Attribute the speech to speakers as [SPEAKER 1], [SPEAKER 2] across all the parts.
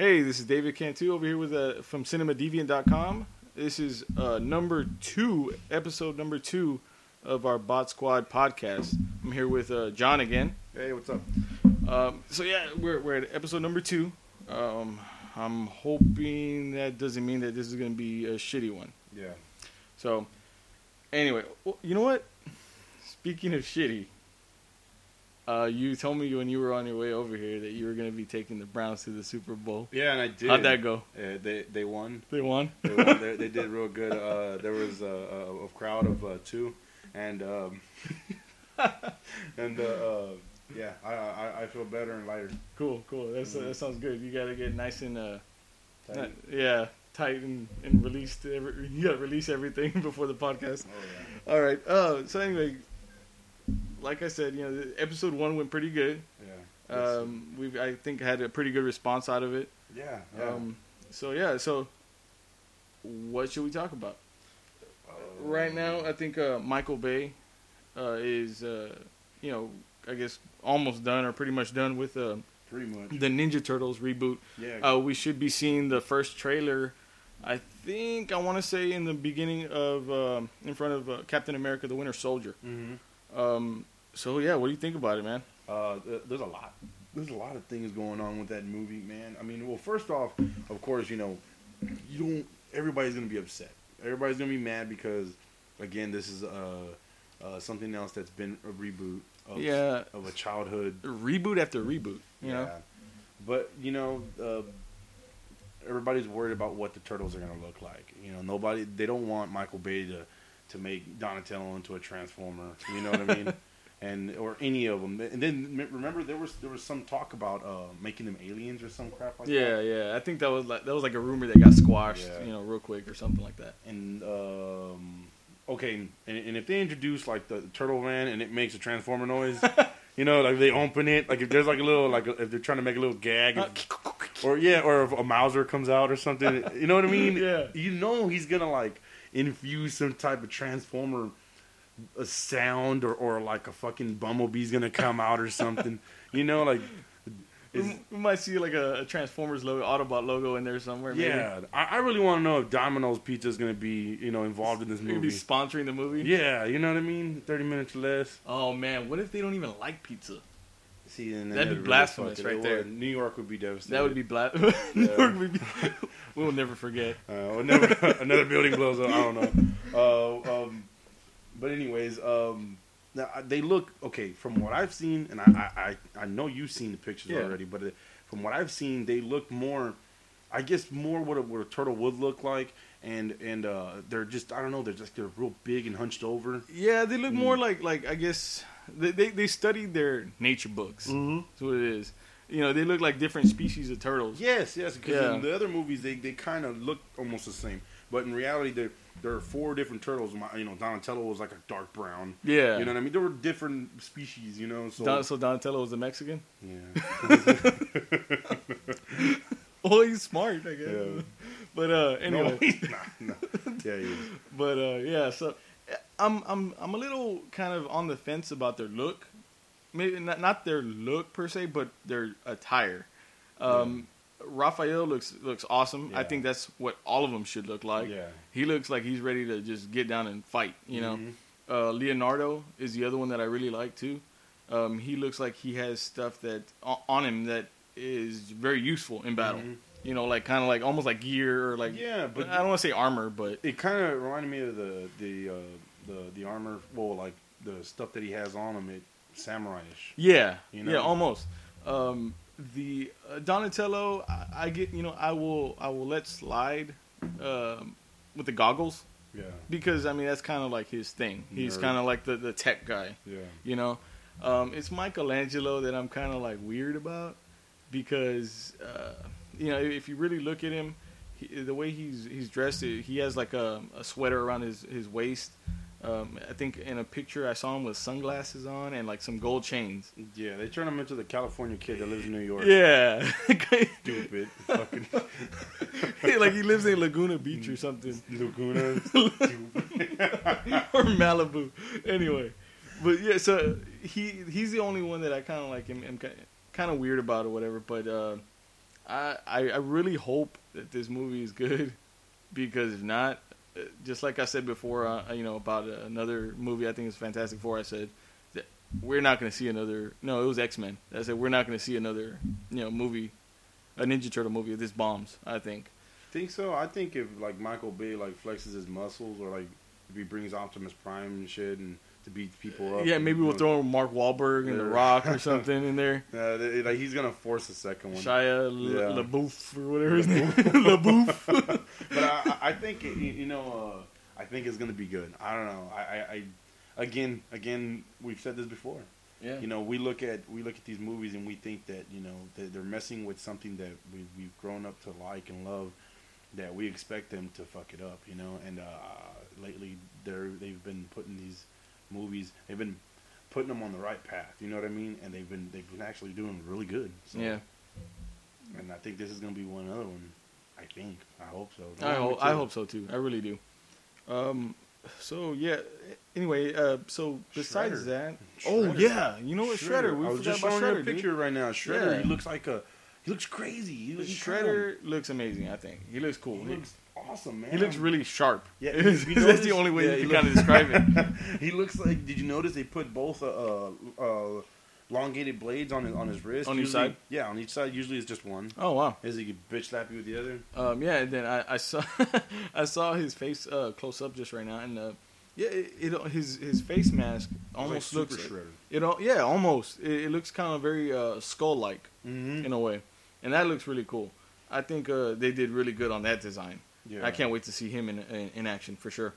[SPEAKER 1] Hey, this is David Cantu over here with uh, from CinemaDeviant.com. This is uh, number two, episode number two of our Bot Squad podcast. I'm here with uh, John again.
[SPEAKER 2] Hey, what's up?
[SPEAKER 1] Um, so yeah, we're we're at episode number two. Um, I'm hoping that doesn't mean that this is going to be a shitty one.
[SPEAKER 2] Yeah.
[SPEAKER 1] So, anyway, you know what? Speaking of shitty, uh, you told me when you were on your way over here that you were going to be taking the Browns to the Super Bowl.
[SPEAKER 2] Yeah, and I did.
[SPEAKER 1] How'd that go?
[SPEAKER 2] Uh, they they won.
[SPEAKER 1] They won.
[SPEAKER 2] They, won. they, they did real good. Uh, there was a, a, crowd of uh, two, and um, and uh, uh, yeah, I, I I feel better and lighter.
[SPEAKER 1] Cool, cool. That's,
[SPEAKER 2] Mhm.
[SPEAKER 1] That sounds good. You got to get nice and uh,
[SPEAKER 2] Tight.
[SPEAKER 1] not- yeah, tight and, and released. Every, you got to release everything before the podcast.
[SPEAKER 2] Oh yeah.
[SPEAKER 1] All right. Uh, so anyway, like I said, you know, episode one went pretty good.
[SPEAKER 2] yeah.
[SPEAKER 1] Um, we've I think had a pretty good response out of it.
[SPEAKER 2] yeah. Yeah.
[SPEAKER 1] Um, so yeah, so what should we talk about
[SPEAKER 2] Uh,
[SPEAKER 1] right now? I think uh, Michael Bay uh, is uh, you know I guess almost done or pretty much done with uh,
[SPEAKER 2] pretty much.
[SPEAKER 1] the Ninja Turtles reboot.
[SPEAKER 2] Yeah.
[SPEAKER 1] Uh, we should be seeing the first trailer. I think I want to say in the beginning of um, in front of uh, Captain America: The Winter Soldier.
[SPEAKER 2] hmm
[SPEAKER 1] Um, so yeah, what do you think about it, man?
[SPEAKER 2] Uh, th- there's a lot. There's a lot of things going on with that movie, man. I mean, well, first off, of course, you know, you don't. Everybody's gonna be upset. Everybody's gonna be mad because, again, this is uh, uh, something else that's been a reboot of,
[SPEAKER 1] Yeah.
[SPEAKER 2] of a childhood.
[SPEAKER 1] Reboot after reboot, you know.
[SPEAKER 2] But you know, uh, everybody's worried about what the turtles are gonna look like. You know, nobody. They don't want Michael Bay to to make Donatello into a transformer. You know what I mean? and or any of them. And then remember there was there was some talk about uh, making them aliens or some crap like
[SPEAKER 1] Yeah,
[SPEAKER 2] that.
[SPEAKER 1] yeah. Yeah. I think that was like that was like a rumor that got squashed,
[SPEAKER 2] Yeah.
[SPEAKER 1] you know, real quick or something like that.
[SPEAKER 2] And um, okay, and, and if they introduce like the turtle van and it makes a transformer noise. You know, like they open it, like if there's like a little, like if they're trying to make a little gag, or yeah, or if a Mouser comes out or something, you know what I mean?
[SPEAKER 1] Yeah.
[SPEAKER 2] You know he's gonna like infuse some type of transformer a sound or, or like a fucking bumblebee's gonna come out or something. you know, like
[SPEAKER 1] We,
[SPEAKER 2] is-
[SPEAKER 1] we might see like a, a Transformers logo, Autobot logo in there somewhere. Maybe.
[SPEAKER 2] yeah. I, I really want to know if Domino's Pizza is gonna be you know involved in this movie.
[SPEAKER 1] sponsoring the movie.
[SPEAKER 2] Yeah, you know what I mean. Thirty minutes less.
[SPEAKER 1] Oh man, what if they don't even like pizza?
[SPEAKER 2] See, and
[SPEAKER 1] That'd be blasphemous
[SPEAKER 2] it.
[SPEAKER 1] right there.
[SPEAKER 2] would. New York would be devastated.
[SPEAKER 1] That would be black. we'll never forget.
[SPEAKER 2] Uh, never, another building blows up. I don't know. Uh, um, but anyways, um, now they look okay from what I've seen, and I, I, I know you've seen the pictures
[SPEAKER 1] Yeah.
[SPEAKER 2] already, but uh, from what I've seen, they look more, I guess, more what a, what a turtle would look like, and and uh, they're just I don't know, they're just they're real big and hunched over.
[SPEAKER 1] Yeah, they look more
[SPEAKER 2] Mm.
[SPEAKER 1] like like I guess they they, they studied their nature books.
[SPEAKER 2] Mm-hmm.
[SPEAKER 1] That's what it is. You know, they look like different species of turtles.
[SPEAKER 2] Yes, yes, because
[SPEAKER 1] Yeah.
[SPEAKER 2] in the other movies they, they kind of look almost the same, but in reality there there are four different turtles. My, you know, Donatello was like a dark brown.
[SPEAKER 1] Yeah.
[SPEAKER 2] You know what I mean? There were different species, you know. So
[SPEAKER 1] Don, so Donatello was a Mexican.
[SPEAKER 2] yeah,
[SPEAKER 1] Oh, he's smart, I guess.
[SPEAKER 2] Yeah.
[SPEAKER 1] But uh,
[SPEAKER 2] no,
[SPEAKER 1] anyway,
[SPEAKER 2] he's not. No. Yeah, he is.
[SPEAKER 1] but uh, yeah. So I'm I'm I'm a little kind of on the fence about their look. Maybe not not their look per se, but their attire. Um, Raphael looks looks awesome. I think that's what all of them should look like.
[SPEAKER 2] Yeah.
[SPEAKER 1] He looks like he's ready to just get down and fight. You know.
[SPEAKER 2] Mhm.
[SPEAKER 1] Uh, Leonardo is the other one that I really like too. Um, he looks like he has stuff that on him that is very useful in battle.
[SPEAKER 2] Mhm.
[SPEAKER 1] You know, like kind of like almost like gear or like
[SPEAKER 2] Yeah, but
[SPEAKER 1] I don't want to say armor, but
[SPEAKER 2] it kind of reminded me of the the uh, the the armor. Well, like the stuff that he has on him, it samurai-ish.
[SPEAKER 1] yeah,
[SPEAKER 2] You know?
[SPEAKER 1] yeah, almost. Um, the uh, Donatello, I, I get. You know, I will I will let slide um, with the goggles
[SPEAKER 2] Yeah,
[SPEAKER 1] because I mean that's kind of like his thing. He's kind of like the the tech guy.
[SPEAKER 2] yeah.
[SPEAKER 1] You know, um, it's Michelangelo that I'm kind of like weird about because uh, you know if you really look at him, he, the way he's he's dressed, he has like a, a sweater around his his waist. Um, I think in a picture I saw him with sunglasses on and like some gold chains.
[SPEAKER 2] Yeah, they turn him into the California kid that lives in New York.
[SPEAKER 1] Yeah,
[SPEAKER 2] Stupid. Fucking
[SPEAKER 1] like he lives in Laguna Beach or something
[SPEAKER 2] Laguna.
[SPEAKER 1] or Malibu. Anyway, but yeah, so he he's the only one that I kind of like. am am kind of weird about or whatever. But uh, I, I really hope that this movie is good because if not, uh, just like I said before, uh, you know about another movie I think is Fantastic Four. I said that we're not going to see another. No, it was X Men. I said we're not going to see another you know movie, a Ninja Turtle movie. This bombs. I think.
[SPEAKER 2] Think so? I think if like Michael Bay like flexes his muscles or like if he brings Optimus Prime and shit and to beat people up.
[SPEAKER 1] Yeah, maybe we'll throw Mark Wahlberg and The Rock or something in there.
[SPEAKER 2] uh, they- like he's gonna force a second one.
[SPEAKER 1] Shia
[SPEAKER 2] Yeah.
[SPEAKER 1] LaBeouf or whatever his name. LaBeouf.
[SPEAKER 2] but I, I I think it, you know, uh, I think it's gonna be good. I don't know. I, I, I, again, again, we've said this before.
[SPEAKER 1] yeah.
[SPEAKER 2] You know, we look at we look at these movies and we think that you know that they're messing with something that we, we've grown up to like and love. That we expect them to fuck it up, you know. And uh, lately, they're they've been putting these movies. They've been putting them on the right path. You know what I mean? And they've been they've been actually doing really good. So,
[SPEAKER 1] Yeah.
[SPEAKER 2] And I think this is gonna be one other one. I think. I hope so.
[SPEAKER 1] I hope, I hope so too. I really do. Um, so yeah. Anyway, uh, so besides
[SPEAKER 2] Shredder.
[SPEAKER 1] that, oh yeah, you know what, Shredder? We
[SPEAKER 2] I was just showing
[SPEAKER 1] Shredder,
[SPEAKER 2] a
[SPEAKER 1] dude.
[SPEAKER 2] picture right now. Shredder,
[SPEAKER 1] Yeah.
[SPEAKER 2] he looks like a, he looks crazy. He, he
[SPEAKER 1] Shredder looks amazing. I think he looks cool.
[SPEAKER 2] He looks awesome, man.
[SPEAKER 1] He looks really sharp.
[SPEAKER 2] Yeah,
[SPEAKER 1] Yeah,
[SPEAKER 2] you-
[SPEAKER 1] that's
[SPEAKER 2] you
[SPEAKER 1] the only way
[SPEAKER 2] yeah,
[SPEAKER 1] you can kind of describe it.
[SPEAKER 2] he looks like. Did you notice they put both uh, uh, elongated blades on his on his wrist?
[SPEAKER 1] On each side?
[SPEAKER 2] Yeah, on each side. Usually it's just one.
[SPEAKER 1] Oh wow.
[SPEAKER 2] Is he bitch slap you with the other?
[SPEAKER 1] Um, yeah, and then I, I saw I saw his face uh, close up just right now, and uh, yeah, it, it his his face mask almost
[SPEAKER 2] like
[SPEAKER 1] looks
[SPEAKER 2] shredder.
[SPEAKER 1] you know yeah almost it, it looks kind of very uh, skull like
[SPEAKER 2] Mm-hmm.
[SPEAKER 1] in a way, and that looks really cool. I think uh, they did really good on that design.
[SPEAKER 2] Yeah.
[SPEAKER 1] I can't wait to see him in in, in action for sure.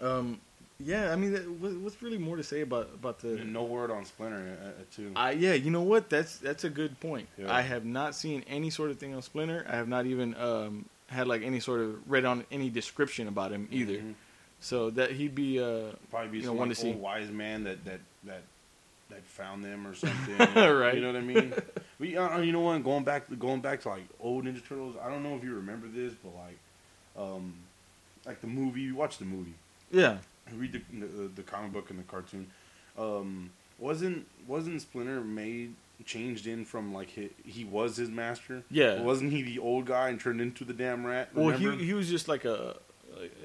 [SPEAKER 1] Um, yeah, I mean, that- what- what's really more to say about about the?
[SPEAKER 2] No word on Splinter uh, uh, too.
[SPEAKER 1] I yeah, you know what? That's that's a good point.
[SPEAKER 2] Yeah.
[SPEAKER 1] I have not seen any sort of thing on Splinter. I have not even um, had like any sort of read on any description about him either.
[SPEAKER 2] Mhm.
[SPEAKER 1] So that he'd be uh,
[SPEAKER 2] Probably be
[SPEAKER 1] You know,
[SPEAKER 2] some
[SPEAKER 1] one
[SPEAKER 2] like,
[SPEAKER 1] to see.
[SPEAKER 2] wise man that that that that found them or something. you?
[SPEAKER 1] Right.
[SPEAKER 2] You know what I mean? we, uh, you know what? Going back, going back to like old Ninja Turtles. I don't know if you remember this, but like, um, like the movie. You watch the movie.
[SPEAKER 1] yeah.
[SPEAKER 2] Read the the, the comic book and the cartoon. Um, wasn't wasn't Splinter made changed in from like he, he was his master?
[SPEAKER 1] Yeah.
[SPEAKER 2] Wasn't he the old guy and turned into the damn rat?
[SPEAKER 1] Well, he he was just like a,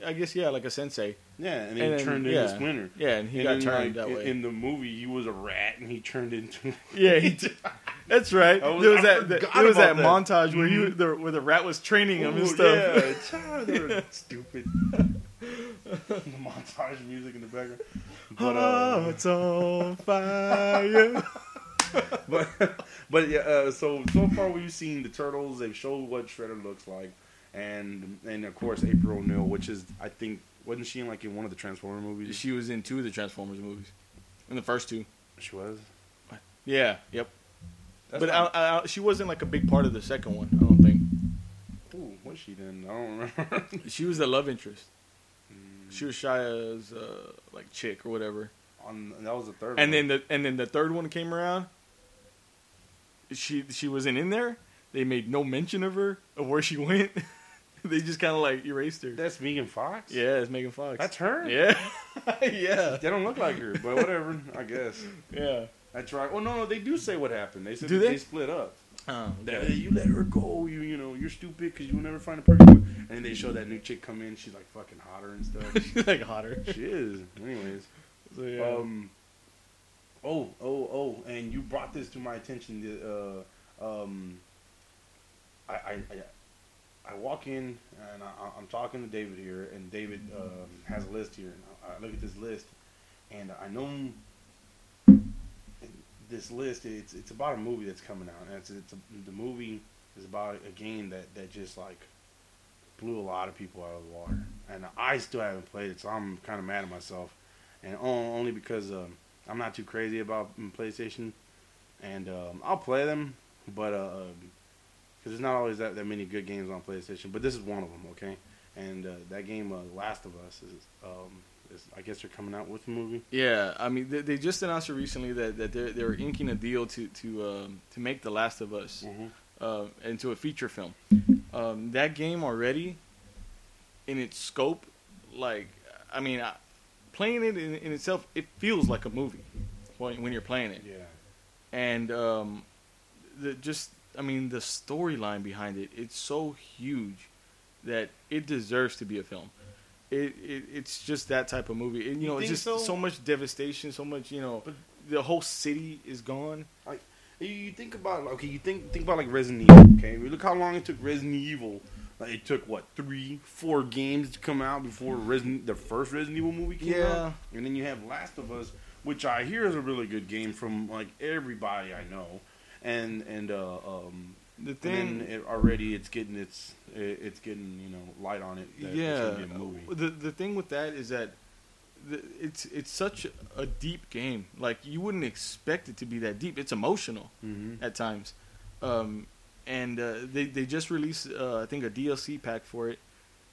[SPEAKER 1] I guess yeah, like a sensei.
[SPEAKER 2] yeah, and he
[SPEAKER 1] and then-
[SPEAKER 2] turned
[SPEAKER 1] yeah.
[SPEAKER 2] into Splinter.
[SPEAKER 1] Yeah, and he
[SPEAKER 2] and
[SPEAKER 1] got
[SPEAKER 2] then,
[SPEAKER 1] turned
[SPEAKER 2] like,
[SPEAKER 1] that way.
[SPEAKER 2] In the movie, he was a rat, and he turned into.
[SPEAKER 1] yeah, he did. That's right.
[SPEAKER 2] I was-
[SPEAKER 1] there was
[SPEAKER 2] I
[SPEAKER 1] that. that there was that,
[SPEAKER 2] that.
[SPEAKER 1] montage where you
[SPEAKER 2] Mhm.
[SPEAKER 1] the, where the rat was training him and stuff.
[SPEAKER 2] Yeah, they're stupid. the montage music in the background. But, uh,
[SPEAKER 1] Hearts on fire.
[SPEAKER 2] but but yeah. Uh, so so far we've seen the turtles. They've showed what Shredder looks like, and and of course April O'Neil, which is I think wasn't she in like in one of the Transformer movies?
[SPEAKER 1] she was in two of the Transformers movies. In the first two.
[SPEAKER 2] She was.
[SPEAKER 1] Yeah. Yep.
[SPEAKER 2] That's
[SPEAKER 1] but I, I, she wasn't like a big part of the second one. I don't think
[SPEAKER 2] Ooh, was she then? I don't remember.
[SPEAKER 1] she was the love interest.
[SPEAKER 2] Mm,
[SPEAKER 1] She was Shia's uh, like chick or whatever.
[SPEAKER 2] on that was the third.
[SPEAKER 1] And
[SPEAKER 2] one.
[SPEAKER 1] then the and then the third one came around. She she wasn't in there. They made no mention of her of where she went. they just kind of like erased her.
[SPEAKER 2] that's Megan Fox.
[SPEAKER 1] yeah, it's Megan Fox.
[SPEAKER 2] that's her.
[SPEAKER 1] yeah, yeah,
[SPEAKER 2] They don't look like her, but whatever. I guess
[SPEAKER 1] yeah.
[SPEAKER 2] That's right. Oh no, no, they do say what happened. They said
[SPEAKER 1] Do
[SPEAKER 2] that
[SPEAKER 1] they?
[SPEAKER 2] split up.
[SPEAKER 1] Oh, okay.
[SPEAKER 2] "Hey, you let her go. You you know you're stupid because you'll never find a person. And they show that new chick come in. She's like fucking hotter and stuff.
[SPEAKER 1] She's like hotter.
[SPEAKER 2] she is. Anyways.
[SPEAKER 1] So, yeah.
[SPEAKER 2] Um. Oh oh oh! And you brought this to my attention. The, uh, um. I, I I I walk in and I, I'm talking to David here, and David um, has a list here. And I, I look at this list, and I know this list. It's it's about a movie that's coming out, and it's it's a, the movie is about a game that that just like blew a lot of people out of the water, and I still haven't played it, so I'm kind of mad at myself, and only because um, I'm not too crazy about mm, PlayStation, and um, I'll play them, but uh, because there's not always that, that many good games on PlayStation, but this is one of them, okay? And uh, that game, uh, Last of Us, is, um, I guess they're coming out with a movie.
[SPEAKER 1] Yeah, I mean, they, they just announced recently that, that they're they're inking a deal to to um, to make The Last of Us uh, into a feature film. Um, that game already, in its scope, like I mean, I, playing it in, in itself, it feels like a movie when when you're playing it,
[SPEAKER 2] Yeah.
[SPEAKER 1] and um, the, just I mean, the storyline behind it, it's so huge that it deserves to be a film. It, it it's just that type of movie. And, you
[SPEAKER 2] You
[SPEAKER 1] know, it's just
[SPEAKER 2] so?
[SPEAKER 1] so? much devastation, so much. You know,
[SPEAKER 2] But-
[SPEAKER 1] the whole city is gone.
[SPEAKER 2] Like You think about okay, you think think about like Resident Evil. Okay, look how long it took Resident Evil. Like it took what three, four games to come out before Resident the first Resident Evil movie came
[SPEAKER 1] Yeah.
[SPEAKER 2] out. And then you have Last of Us, which I hear is a really good game from like everybody I know. And and uh, um,
[SPEAKER 1] The thing,
[SPEAKER 2] then it, already it's getting its it, it's getting you know light on it. That
[SPEAKER 1] yeah.
[SPEAKER 2] it's gonna be a movie.
[SPEAKER 1] The the thing with that is that the, it's it's such a deep game. Like you wouldn't expect it to be that deep. It's emotional.
[SPEAKER 2] Mm-hmm.
[SPEAKER 1] at times. Um, and uh, they they just released uh, I think a DLC pack for it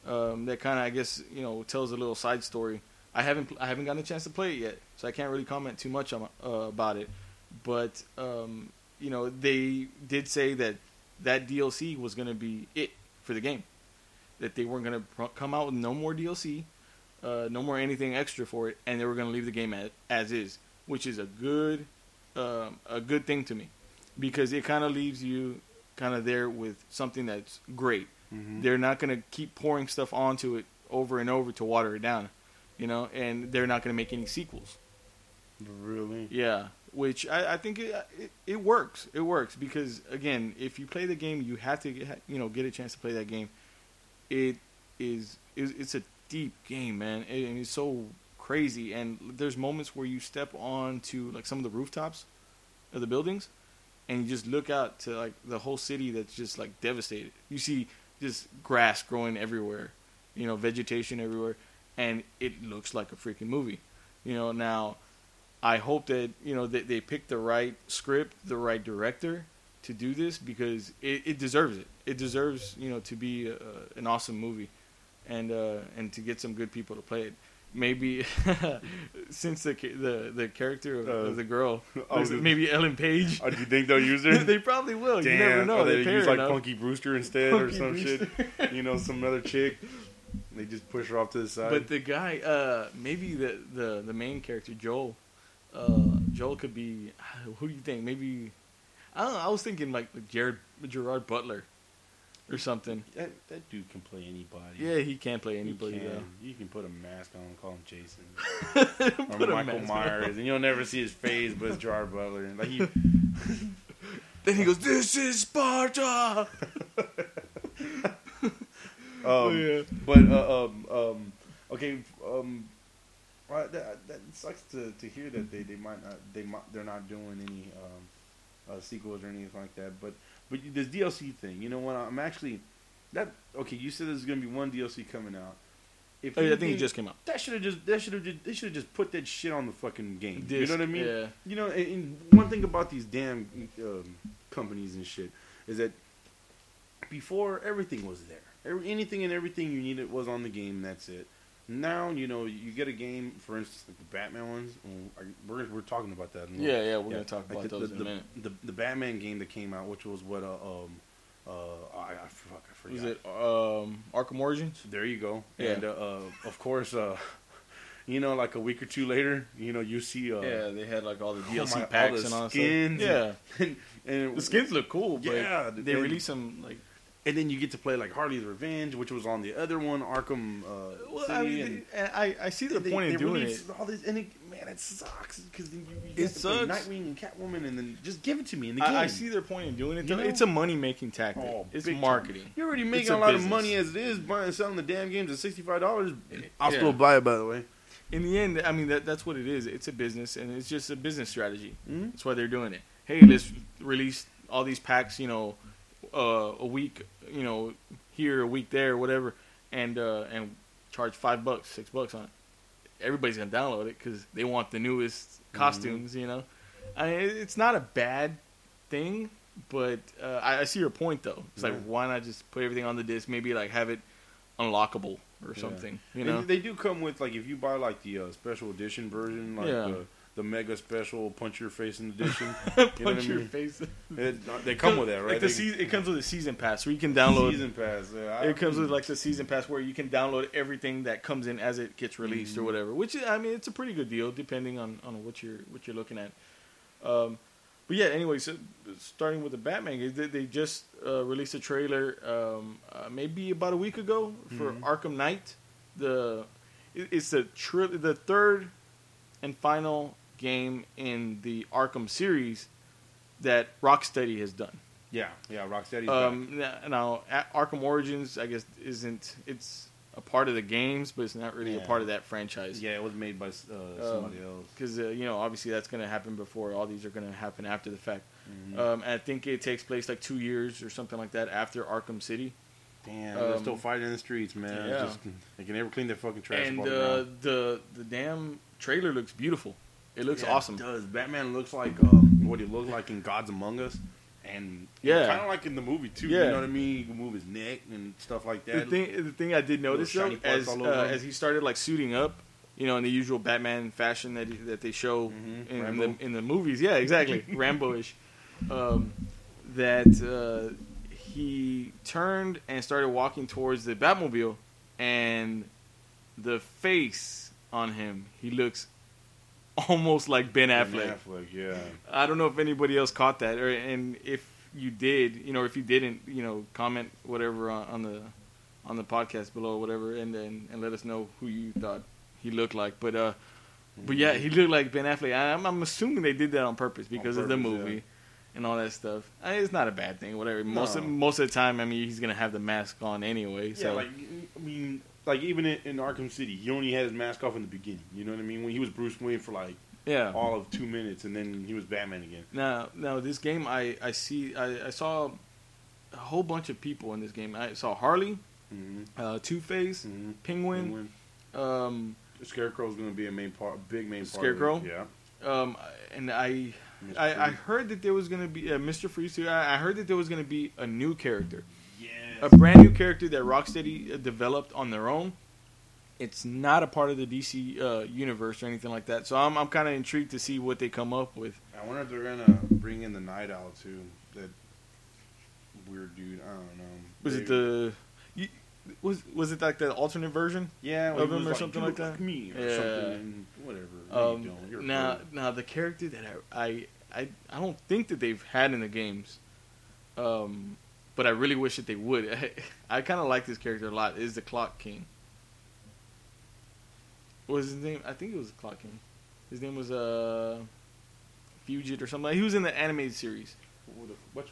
[SPEAKER 1] um, that kind of I guess you know tells a little side story. I haven't I haven't gotten a chance to play it yet, so I can't really comment too much on, uh, about it. But um, you know they did say that that DLC was going to be it for the game. That they weren't going to pr- come out with no more DLC, uh, no more anything extra for it, and they were going to leave the game as, as is, which is a good um, a good thing to me because it kind of leaves you kind of there with something that's great.
[SPEAKER 2] Mm-hmm.
[SPEAKER 1] They're not going to keep pouring stuff onto it over and over to water it down, you know, and they're not going to make any sequels.
[SPEAKER 2] Really?
[SPEAKER 1] Yeah, which I, I think it, it it works. It works because again, if you play the game, you have to get, you know get a chance to play that game. It is it's a deep game, man, and it's so crazy. And there's moments where you step onto like some of the rooftops of the buildings, and you just look out to like the whole city that's just like devastated. You see just grass growing everywhere, you know, vegetation everywhere, and it looks like a freaking movie. You know, now I hope that you know that they pick the right script, the right director to do this because it, it deserves it. It deserves you know to be a, an awesome movie, and uh, and to get some good people to play it. Maybe since the the the character of,
[SPEAKER 2] Uh,
[SPEAKER 1] of the girl,
[SPEAKER 2] oh,
[SPEAKER 1] was it
[SPEAKER 2] the-
[SPEAKER 1] maybe Ellen Page.
[SPEAKER 2] Oh, do you think they'll use her?
[SPEAKER 1] they probably will.
[SPEAKER 2] Damn,
[SPEAKER 1] you never know.
[SPEAKER 2] or they,
[SPEAKER 1] They,
[SPEAKER 2] use like
[SPEAKER 1] enough.
[SPEAKER 2] Punky Brewster instead or some
[SPEAKER 1] Brewster.
[SPEAKER 2] shit. You know, some other chick. They just push her off to the side.
[SPEAKER 1] But the guy, uh, maybe the, the, the main character, Joel, uh, Joel could be. Who do you think? Maybe I don't know. I was thinking like Jared Gerard Butler or something.
[SPEAKER 2] that, that dude can play anybody.
[SPEAKER 1] Yeah, he can't play anybody
[SPEAKER 2] can.
[SPEAKER 1] though.
[SPEAKER 2] You can put a mask on and call him Jason. or Michael
[SPEAKER 1] mask on.
[SPEAKER 2] Myers. And you'll never see his face, but it's Gerard Butler. And like he,
[SPEAKER 1] Then he goes, "This is Sparta."
[SPEAKER 2] um,
[SPEAKER 1] Oh, yeah.
[SPEAKER 2] But uh, um, um, okay, um, well, that, that sucks to, to hear that they, they might not they might they're not doing any um, uh, sequels or anything like that. But but this DLC thing, you know what? I'm actually that okay. You said there's gonna be one DLC coming out. If
[SPEAKER 1] Oh, yeah, I think it just came out.
[SPEAKER 2] that should have just that should have just they should have just put that shit on the fucking game. you know what I mean?
[SPEAKER 1] Yeah.
[SPEAKER 2] You know, and, and one thing about these damn um, companies and shit is that before everything was there. Every, anything and everything you needed was on the game. That's it. Now you know you get a game, for instance, like the Batman ones. We're we're talking about that. in
[SPEAKER 1] Yeah, yeah, we're
[SPEAKER 2] Yeah,
[SPEAKER 1] gonna talk
[SPEAKER 2] like
[SPEAKER 1] about
[SPEAKER 2] the,
[SPEAKER 1] those
[SPEAKER 2] the,
[SPEAKER 1] in a minute.
[SPEAKER 2] The, the Batman game that came out, which was what uh, um uh I, I fuck I forgot.
[SPEAKER 1] Was it um, Arkham Origins?
[SPEAKER 2] There you go.
[SPEAKER 1] Yeah.
[SPEAKER 2] And uh, uh, of course, uh, you know, like a week or two later, you know, you see uh,
[SPEAKER 1] yeah, they had like all the
[SPEAKER 2] oh
[SPEAKER 1] DLC
[SPEAKER 2] my- all
[SPEAKER 1] packs
[SPEAKER 2] the
[SPEAKER 1] and all that
[SPEAKER 2] skins
[SPEAKER 1] stuff. Yeah,
[SPEAKER 2] and, and
[SPEAKER 1] the skins look cool, but
[SPEAKER 2] Yeah,
[SPEAKER 1] they
[SPEAKER 2] and-
[SPEAKER 1] released some like
[SPEAKER 2] and then you get to play like Harley's Revenge, which was on the other one, Arkham uh,
[SPEAKER 1] Well. I mean,
[SPEAKER 2] and
[SPEAKER 1] I I see the
[SPEAKER 2] they-
[SPEAKER 1] point
[SPEAKER 2] they
[SPEAKER 1] in doing it.
[SPEAKER 2] All this, and it, man, it sucks because you, you
[SPEAKER 1] It
[SPEAKER 2] get to play
[SPEAKER 1] sucks.
[SPEAKER 2] Nightwing and Catwoman, and then just give it to me in the game.
[SPEAKER 1] I, I see their point in doing it.
[SPEAKER 2] You know?
[SPEAKER 1] It's a money making tactic.
[SPEAKER 2] Oh,
[SPEAKER 1] it's
[SPEAKER 2] big time.
[SPEAKER 1] marketing.
[SPEAKER 2] You're already making
[SPEAKER 1] a
[SPEAKER 2] a, lot
[SPEAKER 1] business.
[SPEAKER 2] of money as it is buying and selling the damn games at sixty five dollars. I'll
[SPEAKER 1] Yeah.
[SPEAKER 2] still buy it, by the way.
[SPEAKER 1] In the end, I mean that that's what it is. It's a business, and it's just a business strategy.
[SPEAKER 2] Mhm.
[SPEAKER 1] That's why they're doing it. Hey, let's release all these packs. You know, uh, a week. You know, here a week there, whatever, and uh, and charge five bucks, six bucks on it. Everybody's gonna download it because they want the newest costumes. You know, I mean, it's not a bad thing, but uh, I, I see your point though. It's
[SPEAKER 2] Yeah.
[SPEAKER 1] like why not just put everything on the disc? Maybe like have it unlockable or
[SPEAKER 2] Yeah.
[SPEAKER 1] something. You
[SPEAKER 2] And
[SPEAKER 1] know,
[SPEAKER 2] they do come with like if you buy like the uh, special edition version, like
[SPEAKER 1] Yeah.
[SPEAKER 2] the, the mega special punch your face in edition. you know what I
[SPEAKER 1] punch your
[SPEAKER 2] mean?
[SPEAKER 1] face.
[SPEAKER 2] It, they come with that, right?
[SPEAKER 1] Like the
[SPEAKER 2] They-
[SPEAKER 1] season, it comes with a season pass, where you can download.
[SPEAKER 2] season pass. Yeah, I-
[SPEAKER 1] it comes with like the season pass where you can download everything that comes in as it gets released or
[SPEAKER 2] Mhm.
[SPEAKER 1] whatever. Which I mean, it's a pretty good deal depending on, on what you're what you're looking at. Um, but yeah, anyway, so starting with the Batman, they, they just uh, released a trailer um, uh, maybe about a week ago for
[SPEAKER 2] Mhm.
[SPEAKER 1] Arkham Knight. The it- it's the tri- the third and final game in the Arkham series that Rocksteady has done.
[SPEAKER 2] Yeah, yeah. Rocksteady.
[SPEAKER 1] Um, now, now, Arkham Origins, I guess, isn't it's a part of the games, but it's not really
[SPEAKER 2] Yeah.
[SPEAKER 1] a part of that franchise.
[SPEAKER 2] Yeah, it was made by uh, somebody else.
[SPEAKER 1] because uh, you know obviously that's going to happen before all these are going to happen after the fact.
[SPEAKER 2] Mhm.
[SPEAKER 1] Um, and I think it takes place like two years or something like that after Arkham City.
[SPEAKER 2] Damn, they're
[SPEAKER 1] um,
[SPEAKER 2] still fighting in the streets, man.
[SPEAKER 1] yeah.
[SPEAKER 2] Just, they can never clean their fucking trash.
[SPEAKER 1] and
[SPEAKER 2] up off the
[SPEAKER 1] uh, the the damn trailer looks beautiful. It looks
[SPEAKER 2] Yeah,
[SPEAKER 1] awesome.
[SPEAKER 2] It does Batman looks like uh, what he looked like in Gods Among Us, and
[SPEAKER 1] Yeah.
[SPEAKER 2] kind of like in the movie too.
[SPEAKER 1] Yeah.
[SPEAKER 2] You know what I mean? He can move his neck and stuff like
[SPEAKER 1] The
[SPEAKER 2] that.
[SPEAKER 1] thing, the thing I did notice though, as uh, as he started like suiting up, you know, in the usual Batman fashion that he, that they show
[SPEAKER 2] Mhm,
[SPEAKER 1] in,
[SPEAKER 2] Rambo.
[SPEAKER 1] the in the movies. Yeah, exactly, Rambo-ish. Um, that uh, he turned and started walking towards the Batmobile, and the face on him, he looks almost like Ben
[SPEAKER 2] Ben
[SPEAKER 1] Affleck.
[SPEAKER 2] Affleck, yeah.
[SPEAKER 1] I don't know if anybody else caught that, or and if you did, you know, if you didn't, you know, comment whatever on, on the on the podcast below, or whatever, and then and let us know who you thought he looked like. But uh, but yeah, he looked like Ben Affleck. I, I'm, I'm assuming they did that on purpose because of the movie
[SPEAKER 2] yeah.
[SPEAKER 1] and all that stuff. I mean, it's not a bad thing, whatever. Most of, most of the time, I mean, he's gonna have the mask on anyway.
[SPEAKER 2] Yeah,
[SPEAKER 1] So
[SPEAKER 2] like I mean, like even in, in Arkham City, he only had his mask off in the beginning. You know what I mean? When he was Bruce Wayne for like
[SPEAKER 1] yeah.
[SPEAKER 2] all of two minutes, and then he was Batman again.
[SPEAKER 1] Now, now this game, I I see, I, I saw a whole bunch of people in this game. I saw Harley,
[SPEAKER 2] Mm-hmm.
[SPEAKER 1] uh, Two Face,
[SPEAKER 2] Mm-hmm.
[SPEAKER 1] Penguin, um,
[SPEAKER 2] Scarecrow's going to be a main part, big main part.
[SPEAKER 1] Scarecrow?
[SPEAKER 2] Of it. Yeah.
[SPEAKER 1] um, and I, I, I heard that there was gonna be uh, Mr. Freeze too. I, I heard that there was gonna be a new character. A brand new character that Rocksteady uh, developed on their own. It's not a part of the DC uh, universe or anything like that. So I'm I'm kind of intrigued to see what they come up with.
[SPEAKER 2] I wonder if they're gonna bring in the Night Owl too. That weird dude. I don't know.
[SPEAKER 1] Was
[SPEAKER 2] They-
[SPEAKER 1] it the you, was was it like the alternate version?
[SPEAKER 2] yeah
[SPEAKER 1] of him or something like that?
[SPEAKER 2] Me or
[SPEAKER 1] Yeah.
[SPEAKER 2] something. Whatever.
[SPEAKER 1] Um.
[SPEAKER 2] You're
[SPEAKER 1] now, now the character that I, I, I, I don't think that they've had in the games, um, but I really wish that they would. I, kind of like this character a lot. Is the Clock King? What was his name? I think it was the Clock King. His name was uh, Fugate or something. He was in the animated series.
[SPEAKER 2] Which- which-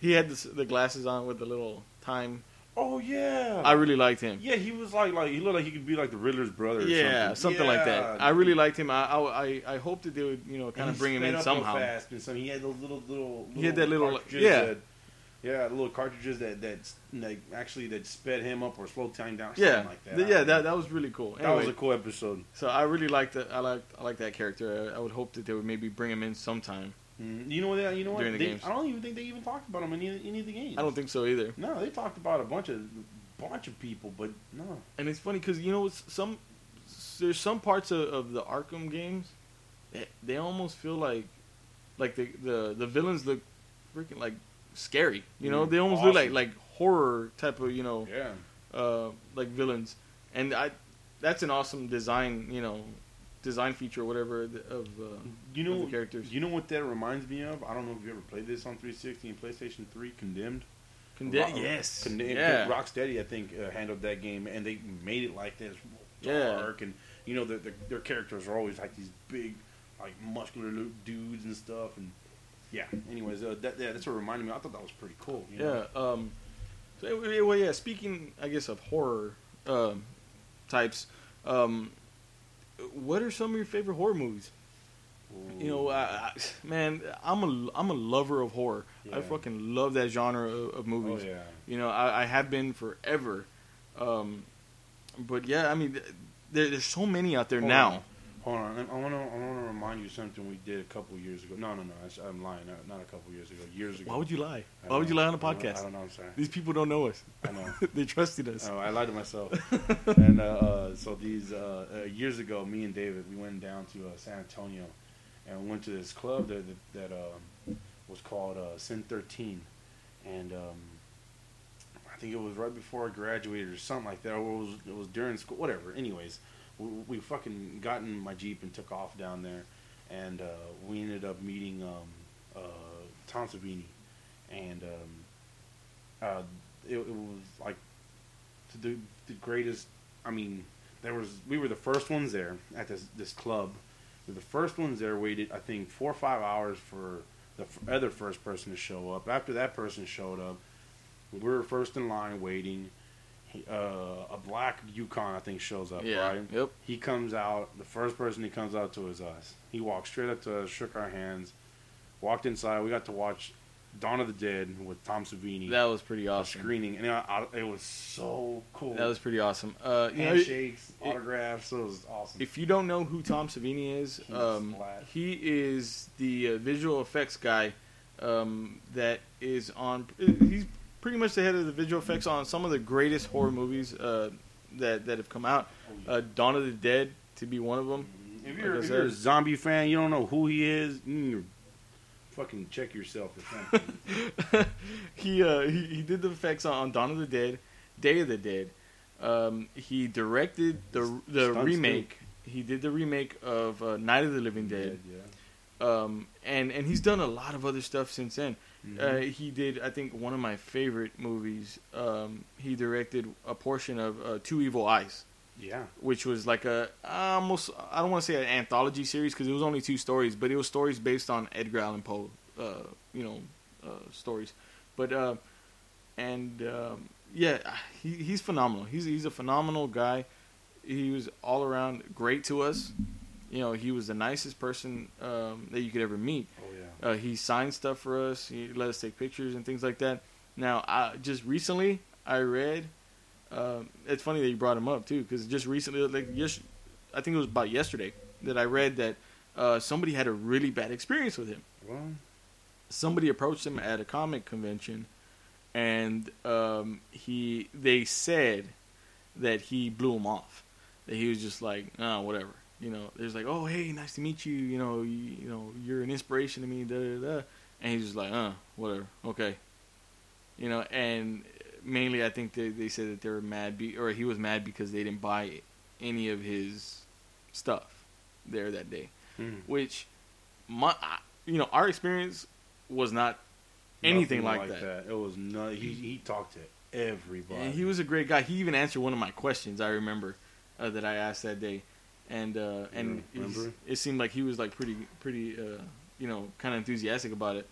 [SPEAKER 1] He had the, the glasses on with the little time.
[SPEAKER 2] Oh yeah.
[SPEAKER 1] I really liked him.
[SPEAKER 2] Yeah, he was like like he looked like he could be like the Riddler's brother. Or
[SPEAKER 1] Yeah,
[SPEAKER 2] something,
[SPEAKER 1] something like that. I really liked him. I, I, I- I hope that they would, you know, kind
[SPEAKER 2] And
[SPEAKER 1] of bring him in somehow.
[SPEAKER 2] Fast and so he had those little little.
[SPEAKER 1] He had that little- yeah.
[SPEAKER 2] that- yeah, little cartridges that that like actually that sped him up or slowed time down.
[SPEAKER 1] Yeah,
[SPEAKER 2] like that.
[SPEAKER 1] Yeah, that that was really cool.
[SPEAKER 2] that was a cool episode.
[SPEAKER 1] so I really liked that. I like I like that character. I, I would hope that they would maybe bring him in sometime.
[SPEAKER 2] Mm, You know what? You know what?
[SPEAKER 1] During the
[SPEAKER 2] They-
[SPEAKER 1] games.
[SPEAKER 2] I don't even think they even talked about him in any, any of the games.
[SPEAKER 1] I don't think so either.
[SPEAKER 2] No, they talked about a bunch of bunch of people, but no.
[SPEAKER 1] And it's funny because you know some there's some parts of, of the Arkham games that they almost feel like like the the, the villains look freaking like scary. You know,
[SPEAKER 2] Mm,
[SPEAKER 1] they almost look like like horror type of you know
[SPEAKER 2] Yeah.
[SPEAKER 1] uh, like villains, and I that's an awesome design you know design feature or whatever of uh,
[SPEAKER 2] You
[SPEAKER 1] of
[SPEAKER 2] know,
[SPEAKER 1] the characters.
[SPEAKER 2] you know what that reminds me of? I don't know if you ever played this on 360 and PlayStation 3. Condemned.
[SPEAKER 1] Conde-
[SPEAKER 2] Rock-
[SPEAKER 1] yes,
[SPEAKER 2] Conde-
[SPEAKER 1] yeah,
[SPEAKER 2] Rocksteady, I think, uh, handled that game, and they made it like this
[SPEAKER 1] Yeah.
[SPEAKER 2] dark, and you know, their, their, their characters are always like these big, like muscular dudes and stuff, and yeah. Anyways, uh, that, yeah, that's what reminded me. I thought that was pretty cool. You know?
[SPEAKER 1] yeah. Um, so well, yeah. Speaking, I guess, of horror um, types, um, what are some of your favorite horror movies? You know, I, I, man, I'm a I'm a lover of horror. I fucking love that genre of, of
[SPEAKER 2] Oh
[SPEAKER 1] movies.
[SPEAKER 2] yeah.
[SPEAKER 1] You know, I, I have been forever. Um, but yeah, I mean, there, there's so many out there
[SPEAKER 2] Hold
[SPEAKER 1] now.
[SPEAKER 2] Hold on, I want to I want to remind you something we did a couple years ago. No, no, no, I, am lying. Not, not a couple years ago. Years ago.
[SPEAKER 1] Why would you lie?
[SPEAKER 2] I
[SPEAKER 1] Why would you lie on a
[SPEAKER 2] I don't-
[SPEAKER 1] podcast?
[SPEAKER 2] I don't know. I'm sorry.
[SPEAKER 1] These people don't know us.
[SPEAKER 2] I know.
[SPEAKER 1] they trusted us.
[SPEAKER 2] Oh, I lied to myself. and uh, uh, so these uh, uh, years ago, me and David, we went down to uh, San Antonio, and we went to this club that that, that um, was called uh, Sin Thirteen, and um, I think it was right before I graduated or something like that, or it was it was during school, whatever. Anyways, we, we fucking got in my jeep and took off down there, and uh, we ended up meeting um, uh, Tom Savini, and um, uh, it, it was like do the greatest. I mean, there was we were the first ones there at this this club. We the first ones there. Waited, I think, four or five hours for the other first person to show up. After that person showed up, we were first in line waiting. He, uh, a black Yukon, I think, shows up.
[SPEAKER 1] Yeah.
[SPEAKER 2] Right.
[SPEAKER 1] Yep.
[SPEAKER 2] He comes out. The first person he comes out to is us. He walked straight up to us, shook our hands, walked inside. We got to watch Dawn of the Dead with Tom Savini.
[SPEAKER 1] That was pretty awesome.
[SPEAKER 2] screening, and I, I, it was so cool.
[SPEAKER 1] That was pretty awesome. Uh, know,
[SPEAKER 2] handshakes,
[SPEAKER 1] it-
[SPEAKER 2] autographs. It was awesome.
[SPEAKER 1] if you don't know who Tom Savini is,
[SPEAKER 2] He's
[SPEAKER 1] um, he is the uh, visual effects guy um, that is on. He's pretty much the head of the visual effects on some of the greatest horror movies uh, that that have come out. Uh, Dawn of the Dead to be one of them.
[SPEAKER 2] if you're,
[SPEAKER 1] like
[SPEAKER 2] if you're a zombie fan, you don't know who he is. Fucking check yourself or something.
[SPEAKER 1] he, uh, he he did the effects on, on Dawn of the Dead, Day of the Dead. Um, he directed the the remake. He did the remake of uh, Night of the Living Dead. Um, and and he's done a lot of other stuff since then.
[SPEAKER 2] Mhm.
[SPEAKER 1] Uh, he did, I think, one of my favorite movies. Um, he directed a portion of uh, Two Evil Eyes,
[SPEAKER 2] yeah.
[SPEAKER 1] which was like a almost I don't want to say an anthology series because it was only two stories, but it was stories based on Edgar Allan Poe, uh, you know, uh, stories. But uh, and um, yeah, he, he's phenomenal. He's he's a phenomenal guy. He was all around great to us. You know, he was the nicest person um, that you could ever meet.
[SPEAKER 2] Oh yeah.
[SPEAKER 1] Uh, he signed stuff for us. He let us take pictures and things like that. Now, I, just recently, I read. Um, it's funny that you brought him up too, because just recently, like yes, I think it was about yesterday that I read that uh, somebody had a really bad experience with him.
[SPEAKER 2] Well,
[SPEAKER 1] Somebody approached him at a comic convention, and um, he they said that he blew him off. That he was just like, oh, whatever. You know, there's like, oh, hey, nice to meet you. You know, you, you know, you're an inspiration to me. Da da da. And he's just like, uh, whatever, okay. You know, and mainly I think they they said that they were mad, be, or he was mad because they didn't buy any of his stuff there that day.
[SPEAKER 2] mm.
[SPEAKER 1] Which, my, you know, our experience was not anything
[SPEAKER 2] Nothing
[SPEAKER 1] like, that.
[SPEAKER 2] It was not. He he talked to everybody.
[SPEAKER 1] And he was a great guy. He even answered one of my questions. I remember uh, that I asked that day, and uh, and it seemed like he was like pretty pretty uh, you know kind of enthusiastic about it.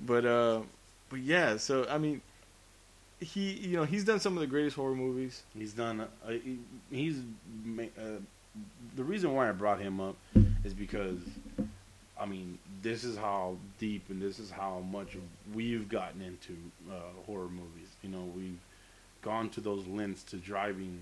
[SPEAKER 1] But uh, but yeah, so I mean, he you know he's done some of the greatest horror movies.
[SPEAKER 2] He's done. Uh, he, he's uh, the reason why I brought him up is because I mean this is how deep and this is how much we've gotten into uh, horror movies. You know, we've gone to those lengths to driving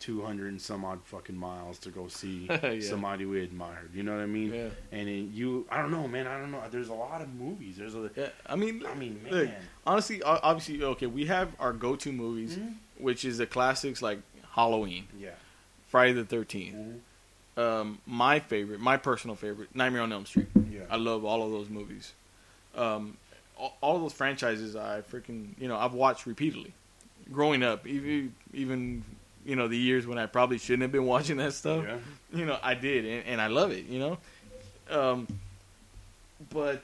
[SPEAKER 2] two hundred and some odd fucking miles to go see
[SPEAKER 1] Yeah.
[SPEAKER 2] somebody we admired. You know what I mean?
[SPEAKER 1] Yeah,
[SPEAKER 2] And it, you, I don't know, man. I don't know. There's a lot of movies. There's a.
[SPEAKER 1] yeah. I mean,
[SPEAKER 2] I mean, man.
[SPEAKER 1] look, honestly, obviously, okay, we have our go-to movies,
[SPEAKER 2] Mhm.
[SPEAKER 1] which is the classics like Halloween,
[SPEAKER 2] Yeah.
[SPEAKER 1] Friday the 13th
[SPEAKER 2] Mhm.
[SPEAKER 1] Um, my favorite, my personal favorite, Nightmare on Elm Street.
[SPEAKER 2] Yeah.
[SPEAKER 1] I love all of those movies. Um, all, all of those franchises, I freaking you know I've watched repeatedly. Growing up, even even you know the years when I probably shouldn't have been watching that stuff,
[SPEAKER 2] yeah.
[SPEAKER 1] you know I did, and, and I love it. You know, um, but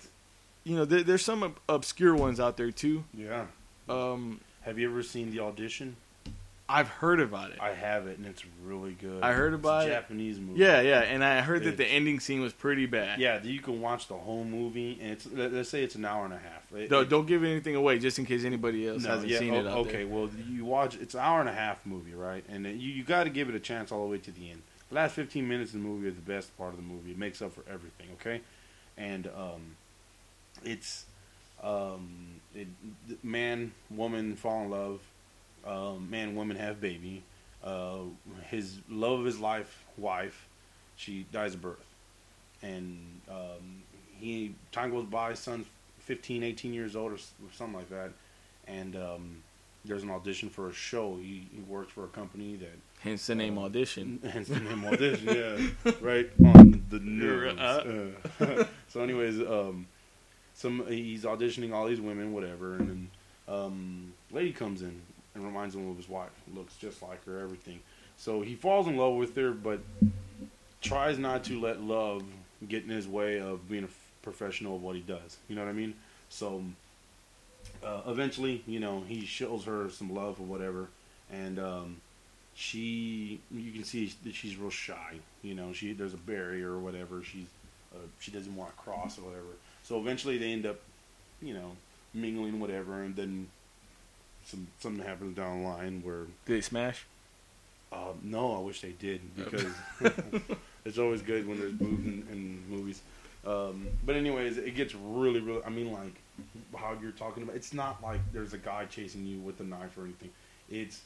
[SPEAKER 1] you know there, there's some ob- obscure ones out there too.
[SPEAKER 2] Yeah.
[SPEAKER 1] Um,
[SPEAKER 2] Have you ever seen the audition?
[SPEAKER 1] I've heard about it.
[SPEAKER 2] I have it, and it's really good.
[SPEAKER 1] I heard
[SPEAKER 2] It's
[SPEAKER 1] about
[SPEAKER 2] a
[SPEAKER 1] it.
[SPEAKER 2] Japanese movie.
[SPEAKER 1] yeah, yeah, and I heard that the ending scene was pretty bad.
[SPEAKER 2] Yeah, you can watch the whole movie, and it's let- let's say it's an hour and a half. It-
[SPEAKER 1] Don't,
[SPEAKER 2] it-
[SPEAKER 1] don't give anything away, just in case anybody else
[SPEAKER 2] no,
[SPEAKER 1] hasn't
[SPEAKER 2] yeah,
[SPEAKER 1] seen it.
[SPEAKER 2] Okay, well, you watch. It's an hour and a half movie, right? And you you got to give it a chance all the way to the end. The last fifteen minutes of the movie are the best part of the movie. It makes up for everything. Okay, and um, it's um, it, man, woman fall in love. Um, man, woman have baby. Uh, his love of his life, wife, she dies of birth, and um, he time goes by. Son's 15, 18 years old, or something like that, and um, there's an audition for a show. He, he works for a company that
[SPEAKER 1] Hence the name
[SPEAKER 2] Uh,
[SPEAKER 1] audition.
[SPEAKER 2] Hence the name audition, yeah, right on the nerves.
[SPEAKER 1] Uh.
[SPEAKER 2] Uh, so, anyways, um, some he's auditioning all these women, whatever, and then um, lady comes in and reminds him of his wife. Looks just like her, everything. So he falls in love with her, but tries not to let love get in his way of being a professional of what he does. You know what I mean? So uh, eventually, you know, he shows her some love or whatever, and um, she, you can see that she's real shy. You know, she there's a barrier or whatever. She's uh, she doesn't want to cross or whatever. So eventually, they end up, you know, mingling whatever, and then some something happens down the line where
[SPEAKER 1] Did they smash?
[SPEAKER 2] uh, no, I wish they did because it's always good when there's boobs in, in movies. Um, but anyways, it gets really, really. I mean, like how you're talking about. It's not like there's a guy chasing you with a knife or anything. It's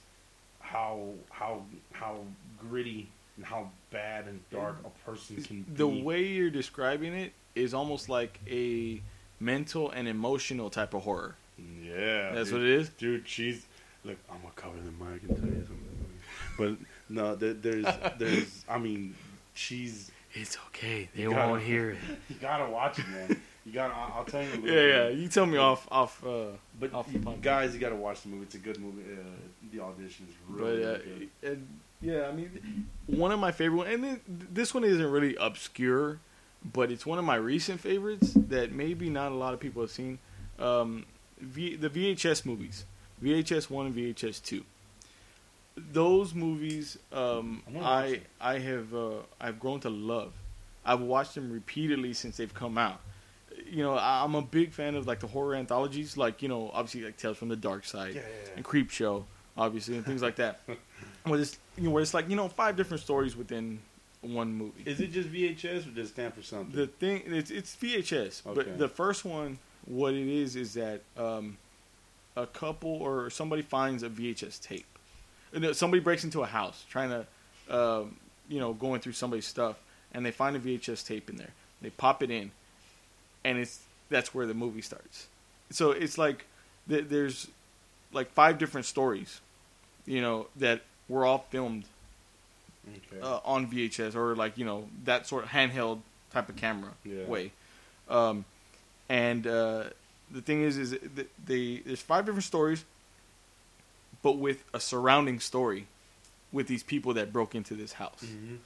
[SPEAKER 2] how how how gritty and how bad and dark a person can be.
[SPEAKER 1] The way you're describing it is almost like a mental and emotional type of horror.
[SPEAKER 2] Yeah,
[SPEAKER 1] That's
[SPEAKER 2] dude.
[SPEAKER 1] what it is.
[SPEAKER 2] dude. She's look. I'm gonna cover the mic and tell you something. But no, there, there's there's. I mean, she's.
[SPEAKER 1] It's okay. They
[SPEAKER 2] gotta-
[SPEAKER 1] won't hear it.
[SPEAKER 2] You gotta watch it, man. You gotta. I'll, I'll tell you. A little
[SPEAKER 1] Yeah, yeah.
[SPEAKER 2] bit.
[SPEAKER 1] You tell me off, off. Uh,
[SPEAKER 2] But
[SPEAKER 1] off the
[SPEAKER 2] you-
[SPEAKER 1] podcast.
[SPEAKER 2] guys, you gotta watch the movie. It's a good movie. Uh, the audition is really,
[SPEAKER 1] but uh,
[SPEAKER 2] really good.
[SPEAKER 1] and, yeah, I mean, one of my favorite one, and then, this one isn't really obscure, but it's one of my recent favorites that maybe not a lot of people have seen. Um, v, the VHS movies, VHS one and VHS two. Those movies, um,
[SPEAKER 2] I
[SPEAKER 1] I. Have uh, I've grown to love. I've watched them repeatedly since they've come out. You know, I- I'm a big fan of like the horror anthologies, like you know, obviously like Tales from the Dark Side
[SPEAKER 2] Yeah, yeah, yeah.
[SPEAKER 1] and Creepshow, obviously, and things like that. where it's you know where it's like you know five different stories within one movie.
[SPEAKER 2] Is it just VHS or does it stand for something?
[SPEAKER 1] the thing it's it's VHS,
[SPEAKER 2] Okay.
[SPEAKER 1] but the first one, what it is is that um, a couple or somebody finds a VHS tape. And somebody breaks into a house trying to, um, you know, going through somebody's stuff, and they find a VHS tape in there. They pop it in, and it's that's where the movie starts. So it's like th- there's like five different stories, you know, that were all filmed
[SPEAKER 2] okay.
[SPEAKER 1] uh, on VHS or like you know that sort of handheld type of camera
[SPEAKER 2] Yeah.
[SPEAKER 1] way. Um, and uh, the thing is, is that they there's five different stories, but with a surrounding story with these people that broke into this house.
[SPEAKER 2] Mhm.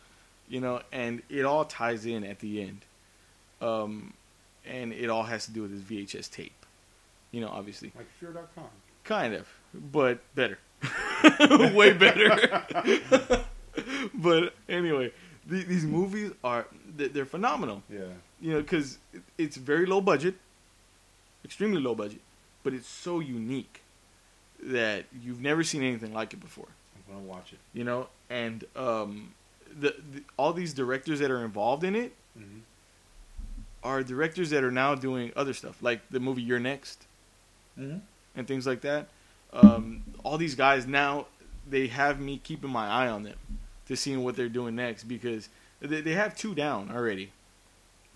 [SPEAKER 1] You know, and it all ties in at the end. Um, and it all has to do with this VHS tape. You know, obviously,
[SPEAKER 2] Like Fear.com.
[SPEAKER 1] kind of, but better, way better. but anyway, these movies are they- they're phenomenal.
[SPEAKER 2] Yeah.
[SPEAKER 1] You know, because it's very low budget, extremely low budget, but it's so unique that you've never seen anything like it before.
[SPEAKER 2] I'm gonna watch it.
[SPEAKER 1] You know, and um, the, the all these directors that are involved in it
[SPEAKER 2] Mm-hmm.
[SPEAKER 1] are directors that are now doing other stuff, like the movie You're Next
[SPEAKER 2] Mm-hmm.
[SPEAKER 1] and things like that. Um, all these guys now they have me keeping my eye on them to seeing what they're doing next because they, they have two down already,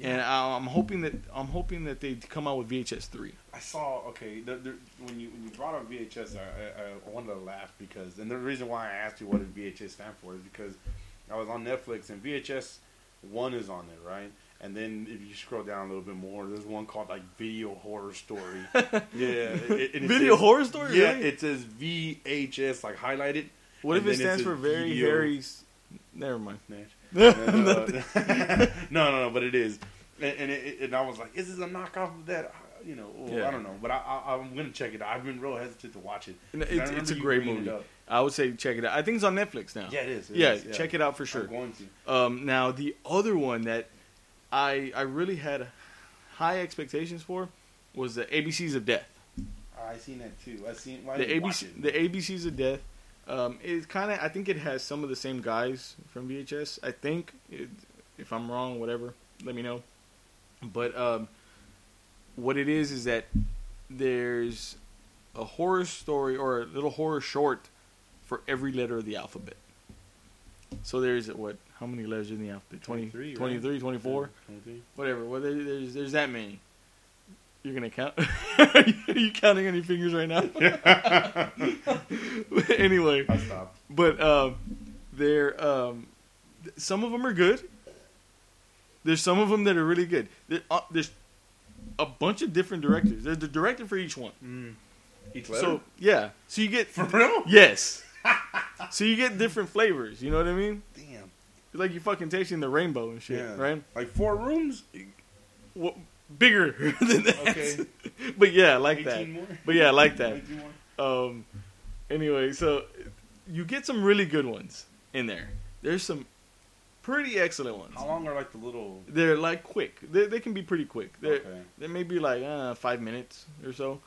[SPEAKER 1] and I, I'm hoping that I'm hoping that they come out with VHS three.
[SPEAKER 2] I saw. Okay, the, the, when you when you brought up VHS, I, I, I wanted to laugh because, and the reason why I asked you what does VHS stand for is because I was on Netflix and VHS one is on there, right? And then if you scroll down a little bit more, there's one called like Video Horror Story. yeah, it, and it
[SPEAKER 1] Video
[SPEAKER 2] says-
[SPEAKER 1] horror story.
[SPEAKER 2] Yeah,
[SPEAKER 1] really?
[SPEAKER 2] it says VHS like highlighted.
[SPEAKER 1] What if it stands for very
[SPEAKER 2] video-
[SPEAKER 1] s- Never mind.
[SPEAKER 2] Uh, no, no, no, but it is, and, and, it, and I was like, "Is this a knockoff of that?" You know, well,
[SPEAKER 1] Yeah.
[SPEAKER 2] I don't know, but I, I, I'm gonna check it. out. I've been real hesitant to watch it.
[SPEAKER 1] No, It's, it's a great movie. I would say check it out. I think it's on Netflix now.
[SPEAKER 2] Yeah, it is. it
[SPEAKER 1] yeah,
[SPEAKER 2] is,
[SPEAKER 1] check it out for sure.
[SPEAKER 2] I'm going to.
[SPEAKER 1] Um, now the other one that I I really had high expectations for was the ABCs of Death.
[SPEAKER 2] I seen that too. I seen why
[SPEAKER 1] The ABC the ABCs of Death. Um, it kind of I think it has some of the same guys from VHS. I think it, if I'm wrong, whatever, let me know. But um, what it is is that there's a horror story or a little horror short for every letter of the alphabet. So there's what? How many letters in the alphabet? 20,
[SPEAKER 2] 23, right?
[SPEAKER 1] 23, 24?
[SPEAKER 2] Yeah, 23.
[SPEAKER 1] whatever. Well, there, there's there's that many. You're gonna count? Are you counting any fingers right now? anyway,
[SPEAKER 2] I stopped.
[SPEAKER 1] but um, there um, some of them are good. There's some of them that are really good. There, uh, there's a bunch of different directors. There's the director for each one.
[SPEAKER 2] Mm. Each letter?
[SPEAKER 1] So yeah, so you get
[SPEAKER 2] for real?
[SPEAKER 1] yes. so you get different flavors. You know what I mean?
[SPEAKER 2] Damn.
[SPEAKER 1] It's like you fucking tasting the rainbow and shit,
[SPEAKER 2] Yeah.
[SPEAKER 1] right?
[SPEAKER 2] Like four rooms?
[SPEAKER 1] Well, bigger than that.
[SPEAKER 2] Okay.
[SPEAKER 1] but yeah, like that.
[SPEAKER 2] more?
[SPEAKER 1] But yeah, like that. Um, anyway, so you get some really good ones in there. There's some pretty excellent ones.
[SPEAKER 2] How long are like the little?
[SPEAKER 1] They're like quick. They, they can be pretty quick. They're,
[SPEAKER 2] Okay.
[SPEAKER 1] They may be like uh, five minutes or so.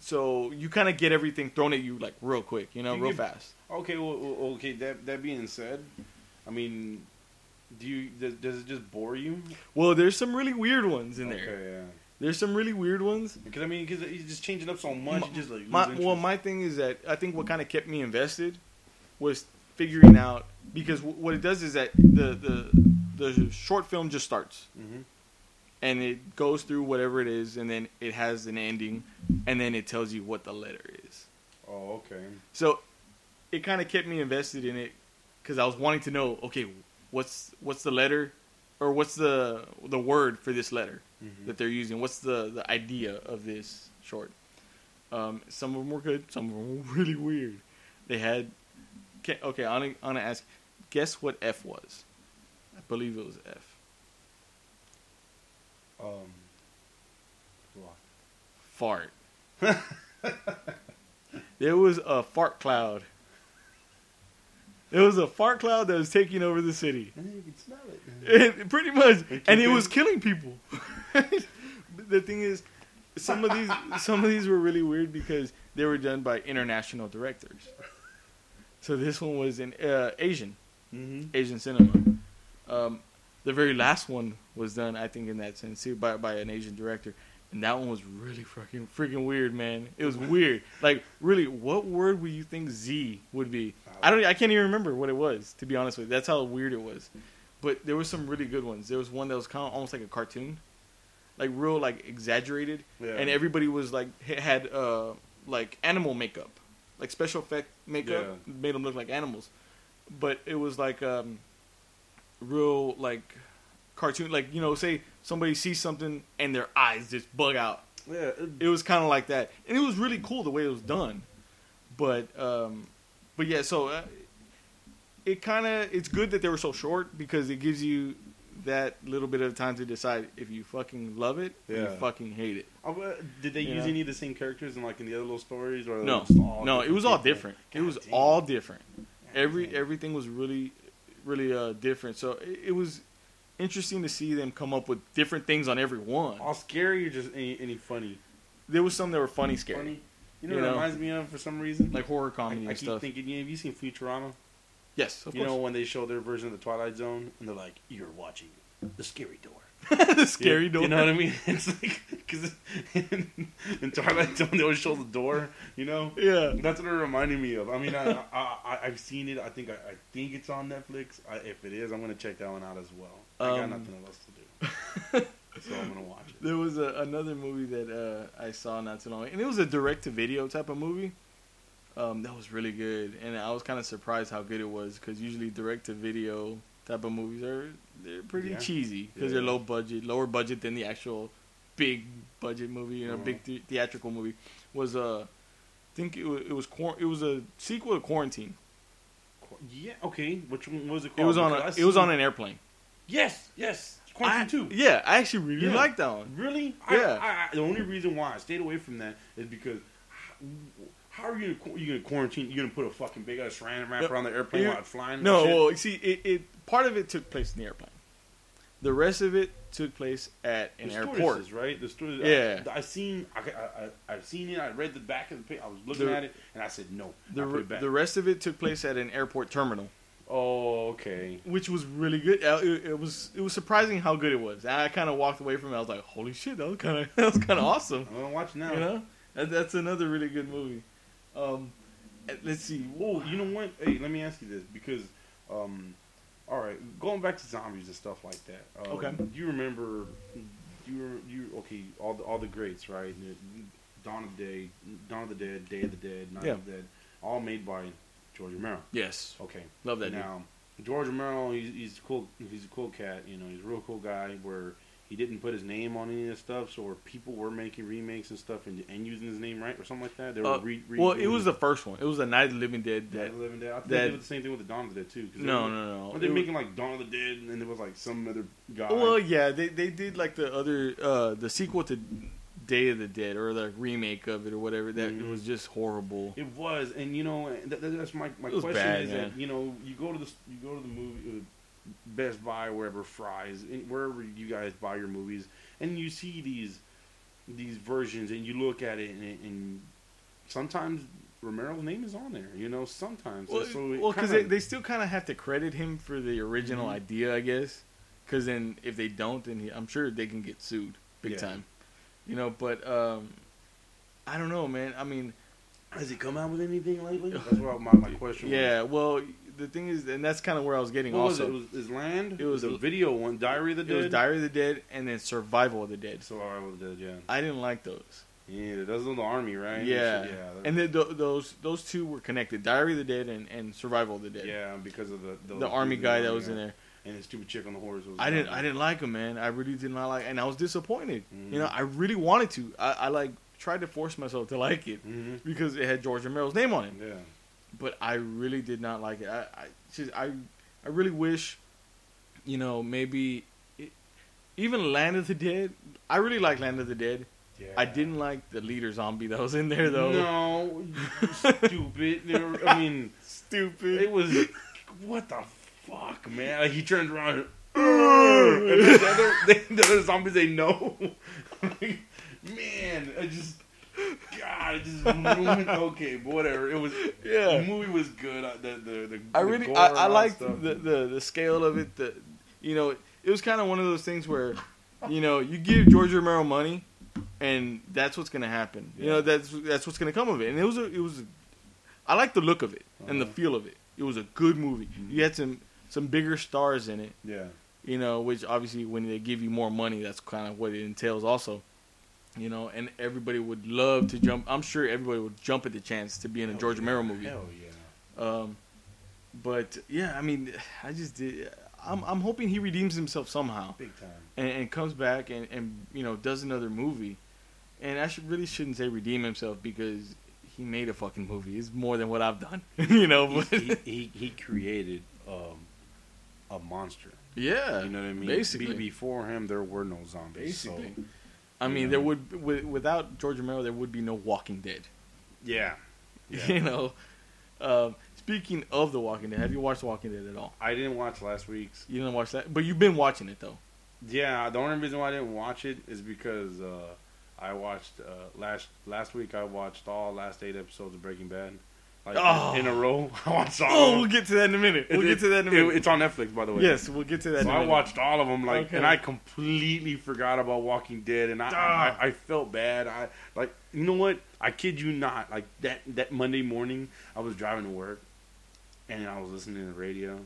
[SPEAKER 1] So you kind of get everything thrown at you like real quick, you know,
[SPEAKER 2] You
[SPEAKER 1] real
[SPEAKER 2] get-
[SPEAKER 1] fast.
[SPEAKER 2] Okay. Well, okay. That that being said, I mean, do you does, does it just bore you?
[SPEAKER 1] Well, there's some really weird ones in there.
[SPEAKER 2] Okay.
[SPEAKER 1] There's some really weird ones.
[SPEAKER 2] Because I mean, because he's just changing up so much.
[SPEAKER 1] My-
[SPEAKER 2] just like
[SPEAKER 1] My, well, my thing is that I think what kind of kept me invested was figuring out because w- what it does is that the the the short film just starts
[SPEAKER 2] Mhm.
[SPEAKER 1] and it goes through whatever it is and then it has an ending and then it tells you what the letter is.
[SPEAKER 2] Oh, okay.
[SPEAKER 1] So it kind of kept me invested in it because I was wanting to know, okay, what's what's the letter or what's the the word for this letter
[SPEAKER 2] Mhm.
[SPEAKER 1] that they're using? What's the the idea of this short? Um, some of them were good, some of them were really weird. They had okay. I'm gonna, ask, guess what F was? I believe it was F.
[SPEAKER 2] Um. what?
[SPEAKER 1] Fart. there was a fart cloud. There was a fart cloud that was taking over the city.
[SPEAKER 2] And you can smell it.
[SPEAKER 1] And pretty much, and it was killing people. the thing is, some of these some of these were really weird because they were done by international directors. So this one was in uh, Asian
[SPEAKER 2] Mm-hmm.
[SPEAKER 1] Asian cinema. Um, the very last one was done, I think, in that sense too, by by an Asian director, and that one was really freaking freaking weird, man. It was weird. Like, really, what word would you think Z would be? I don't. I can't even remember what it was. To be honest with you, that's how weird it was. But there were some really good ones. There was one that was kind of almost like a cartoon, like real like exaggerated,
[SPEAKER 2] Yeah.
[SPEAKER 1] and everybody was like had uh like animal makeup, like special effect makeup,
[SPEAKER 2] Yeah.
[SPEAKER 1] made them look like animals. But it was like um real like cartoon, like you know, say somebody sees something and their eyes just bug out.
[SPEAKER 2] Yeah. it-
[SPEAKER 1] It was kind of like that, and it was really cool the way it was done. But um, but yeah, so uh, it kind of it's good that they were so short because it gives you that little bit of time to decide if you fucking love it or you fucking hate it.
[SPEAKER 2] But did they
[SPEAKER 1] You
[SPEAKER 2] use
[SPEAKER 1] know?
[SPEAKER 2] any of the same characters in like in the other little stories or
[SPEAKER 1] No,
[SPEAKER 2] it
[SPEAKER 1] no, it was all different. It was
[SPEAKER 2] damn.
[SPEAKER 1] all different.
[SPEAKER 2] God
[SPEAKER 1] Every
[SPEAKER 2] damn.
[SPEAKER 1] everything was really really uh, different. So it, it was interesting to see them come up with different things on every one.
[SPEAKER 2] all scary or just any, any funny?
[SPEAKER 1] There was some that were funny, scary,
[SPEAKER 2] Funny. You know
[SPEAKER 1] You
[SPEAKER 2] what it
[SPEAKER 1] know?
[SPEAKER 2] reminds me of for some reason?
[SPEAKER 1] like horror comedy
[SPEAKER 2] I
[SPEAKER 1] and
[SPEAKER 2] keep
[SPEAKER 1] stuff.
[SPEAKER 2] thinking, yeah, have you seen Futurama?
[SPEAKER 1] yes, of
[SPEAKER 2] you
[SPEAKER 1] course.
[SPEAKER 2] know when they show their version of the Twilight Zone and they're like, "You're watching the scary door."
[SPEAKER 1] the scary
[SPEAKER 2] you,
[SPEAKER 1] door.
[SPEAKER 2] You know what I mean? It's like because in, in Twilight Zone they always show the door. You know,
[SPEAKER 1] Yeah.
[SPEAKER 2] that's what it reminded me of. I mean, I, I, I I've seen it. I think I, I think it's on Netflix. I, if it is, I'm gonna check that one out as well. I got
[SPEAKER 1] Um,
[SPEAKER 2] nothing else to do, so I'm gonna watch it.
[SPEAKER 1] There was a, another movie that uh, I saw not too long, ago, and it was a direct-to-video type of movie. Um, that was really good, and I was kind of surprised how good it was because usually direct-to-video type of movies are they're pretty
[SPEAKER 2] Yeah.
[SPEAKER 1] cheesy because
[SPEAKER 2] Yeah.
[SPEAKER 1] they're low budget, lower budget than the actual big budget movie, you know,
[SPEAKER 2] Uh-huh.
[SPEAKER 1] big the- theatrical movie. Was uh, I think it was it was, quar- it was a sequel to Quarantine.
[SPEAKER 2] Yeah, okay. Which one was it
[SPEAKER 1] It was on a,
[SPEAKER 2] Because
[SPEAKER 1] it was on an airplane.
[SPEAKER 2] Yes, yes. Quarantine two.
[SPEAKER 1] Yeah, I actually really
[SPEAKER 2] Yeah.
[SPEAKER 1] liked that one.
[SPEAKER 2] Really?
[SPEAKER 1] Yeah.
[SPEAKER 2] I, I, the only reason why I stayed away from that is because how, are you gonna, you gonna quarantine? You gonna put a fucking big ass saran wrapper
[SPEAKER 1] No,
[SPEAKER 2] on the airplane
[SPEAKER 1] you-
[SPEAKER 2] while it's flying?
[SPEAKER 1] No,
[SPEAKER 2] shit?
[SPEAKER 1] well, you see, it, it part of it took place in the airplane. The rest of it took place at an
[SPEAKER 2] the
[SPEAKER 1] airport.
[SPEAKER 2] right? The steward.
[SPEAKER 1] Yeah.
[SPEAKER 2] I, I seen. I, I, I, I've seen it. I read the back of the page. I was looking
[SPEAKER 1] The-
[SPEAKER 2] at it, and I said no.
[SPEAKER 1] The,
[SPEAKER 2] I put it back.
[SPEAKER 1] the rest of it took place at an airport terminal,
[SPEAKER 2] oh, okay.
[SPEAKER 1] which was really good. Uh, It, it was it was surprising how good it was. I kind of walked away from it. I was like, "Holy shit, that was kind of that was kind of awesome."
[SPEAKER 2] I'm gonna watch now.
[SPEAKER 1] You know, that, that's another really good movie. Um, let's see.
[SPEAKER 2] Oh, you know what? Hey, let me ask you this because, um, all right, going back to zombies and stuff like that. Um,
[SPEAKER 1] Okay.
[SPEAKER 2] Do you remember? You were you okay? All the all the greats, right? Dawn of the Day, Dawn of the Dead, Day of the Dead, Night
[SPEAKER 1] Yeah.
[SPEAKER 2] of the Dead, all made by George Romero.
[SPEAKER 1] Yes,
[SPEAKER 2] Okay.
[SPEAKER 1] love that. dude.
[SPEAKER 2] now, George Romero, he's, he's cool. He's a cool cat. You know, he's a real cool guy. Where he didn't put his name on any of the stuff, so people were making remakes and stuff and, and using his name right or something like that. They were
[SPEAKER 1] Uh,
[SPEAKER 2] re- re-
[SPEAKER 1] well, it was the first one. It was the Night of the Living Dead. That
[SPEAKER 2] Living Dead. I think
[SPEAKER 1] that-
[SPEAKER 2] they did the same thing with the Dawn of the Dead too. 'cause
[SPEAKER 1] no,
[SPEAKER 2] were-
[SPEAKER 1] no, no.
[SPEAKER 2] Were they
[SPEAKER 1] It
[SPEAKER 2] making like Dawn of the Dead and then there was like some other guy?
[SPEAKER 1] Well, yeah, they they did like the other uh the sequel to Day of the Dead or the remake of it or whatever. That it
[SPEAKER 2] Mhm.
[SPEAKER 1] was just horrible.
[SPEAKER 2] It was, and you know, that, that- that's my, my question
[SPEAKER 1] bad,
[SPEAKER 2] is
[SPEAKER 1] man.
[SPEAKER 2] that you know you go to the you go to the movie uh, Best Buy wherever Fry's wherever you guys buy your movies, and you see these these versions, and you look at it, and, and sometimes Romero's name is on there. You know, sometimes
[SPEAKER 1] Well,
[SPEAKER 2] so
[SPEAKER 1] well, because they, they still kind of have to credit him for the original
[SPEAKER 2] Mhm.
[SPEAKER 1] idea, I guess. Because then if they don't, then he, I'm sure they can get sued big
[SPEAKER 2] Yeah.
[SPEAKER 1] time. You know, but um, I don't know, man. I mean,
[SPEAKER 2] has he come out with anything lately? That's what my, my question. Was.
[SPEAKER 1] Yeah. Well, the thing is, and that's kind of where I was getting
[SPEAKER 2] was. What was
[SPEAKER 1] also.
[SPEAKER 2] it? it was, is Land?
[SPEAKER 1] It was-
[SPEAKER 2] a video one, Diary of the Dead.
[SPEAKER 1] It was Diary of the Dead and then Survival of the Dead.
[SPEAKER 2] So I was dead. Yeah.
[SPEAKER 1] I didn't like those.
[SPEAKER 2] Yeah, those are the army, right?
[SPEAKER 1] Yeah,
[SPEAKER 2] yeah.
[SPEAKER 1] and then th- those those two were connected: Diary of the Dead and, and Survival of the Dead.
[SPEAKER 2] Yeah, because of the
[SPEAKER 1] the army guy that was in
[SPEAKER 2] there. And the stupid chick on the horse. Was
[SPEAKER 1] I didn't I didn't like him, man. I really did not like, and I was disappointed.
[SPEAKER 2] Mhm.
[SPEAKER 1] You know, I really wanted to. I, I like tried to force myself to like it
[SPEAKER 2] hmm
[SPEAKER 1] because it had George Romero's name on it,
[SPEAKER 2] Yeah,
[SPEAKER 1] but I really did not like it. I I just, I, I really wish, you know, maybe it, even Land of the Dead. I really like Land of the Dead.
[SPEAKER 2] yeah.
[SPEAKER 1] I didn't like the leader zombie that was in there though.
[SPEAKER 2] No, stupid. Were- I mean,
[SPEAKER 1] Stupid.
[SPEAKER 2] it was what the fuck, man. Like, he turns around. And, and the, other, the, the other zombies they know. Like, man, I just. God, it just ruined. Okay, but whatever. It was.
[SPEAKER 1] yeah.
[SPEAKER 2] The movie was good. uh, The the, the
[SPEAKER 1] I really,
[SPEAKER 2] gore
[SPEAKER 1] I, I liked the, the the scale of it. The, you know, it was kind of one of those things where, you know, you give George Romero money, and that's what's gonna happen. You know, that's that's what's gonna come of it. And it was a, it was, a, I like the look of it and the
[SPEAKER 2] Uh-huh.
[SPEAKER 1] feel of it. It was a good movie.
[SPEAKER 2] Mhm.
[SPEAKER 1] You had some some bigger stars in it.
[SPEAKER 2] Yeah.
[SPEAKER 1] You know, which obviously when they give you more money, that's kind of what it entails also. You know, and everybody would love to jump. I'm sure everybody would jump at the chance to be in a
[SPEAKER 2] Hell
[SPEAKER 1] George
[SPEAKER 2] yeah.
[SPEAKER 1] Romero movie.
[SPEAKER 2] Hell yeah.
[SPEAKER 1] Um, but yeah, I mean, I just did. I'm I'm hoping he redeems himself somehow
[SPEAKER 2] Big time.
[SPEAKER 1] and, and comes back and, and you know does another movie. And I should really shouldn't say redeem himself because he made a fucking movie. It's more than what I've done, you know.
[SPEAKER 2] he,
[SPEAKER 1] But
[SPEAKER 2] he, he, he created um, a monster.
[SPEAKER 1] yeah,
[SPEAKER 2] You know what I mean?
[SPEAKER 1] basically.
[SPEAKER 2] Be- before him, there were no zombies.
[SPEAKER 1] basically.
[SPEAKER 2] So,
[SPEAKER 1] I mean,
[SPEAKER 2] you
[SPEAKER 1] there would wi- without George Romero, there would be no Walking Dead.
[SPEAKER 2] yeah. yeah.
[SPEAKER 1] You know. Um, speaking of The Walking Dead, have you watched Walking Dead at all?
[SPEAKER 2] I didn't watch last week's.
[SPEAKER 1] You didn't watch that, but you've been watching it though.
[SPEAKER 2] Yeah, the only reason why I didn't watch it is because uh, I watched uh, last last week. I watched all last eight episodes of Breaking Bad, like
[SPEAKER 1] Oh.
[SPEAKER 2] in a row. I watched all.
[SPEAKER 1] Oh, we'll get to that in a minute. We'll
[SPEAKER 2] It-
[SPEAKER 1] get to that in a
[SPEAKER 2] it- it's on Netflix, by the way.
[SPEAKER 1] Yes, we'll get to that.
[SPEAKER 2] So
[SPEAKER 1] in a
[SPEAKER 2] I
[SPEAKER 1] minute.
[SPEAKER 2] I watched all of them, like,
[SPEAKER 1] Okay.
[SPEAKER 2] and I completely forgot about Walking Dead, and I,
[SPEAKER 1] Ah.
[SPEAKER 2] I, I felt bad. I like, you know what? I kid you not. Like that that Monday morning, I was driving to work, and I was listening to the radio,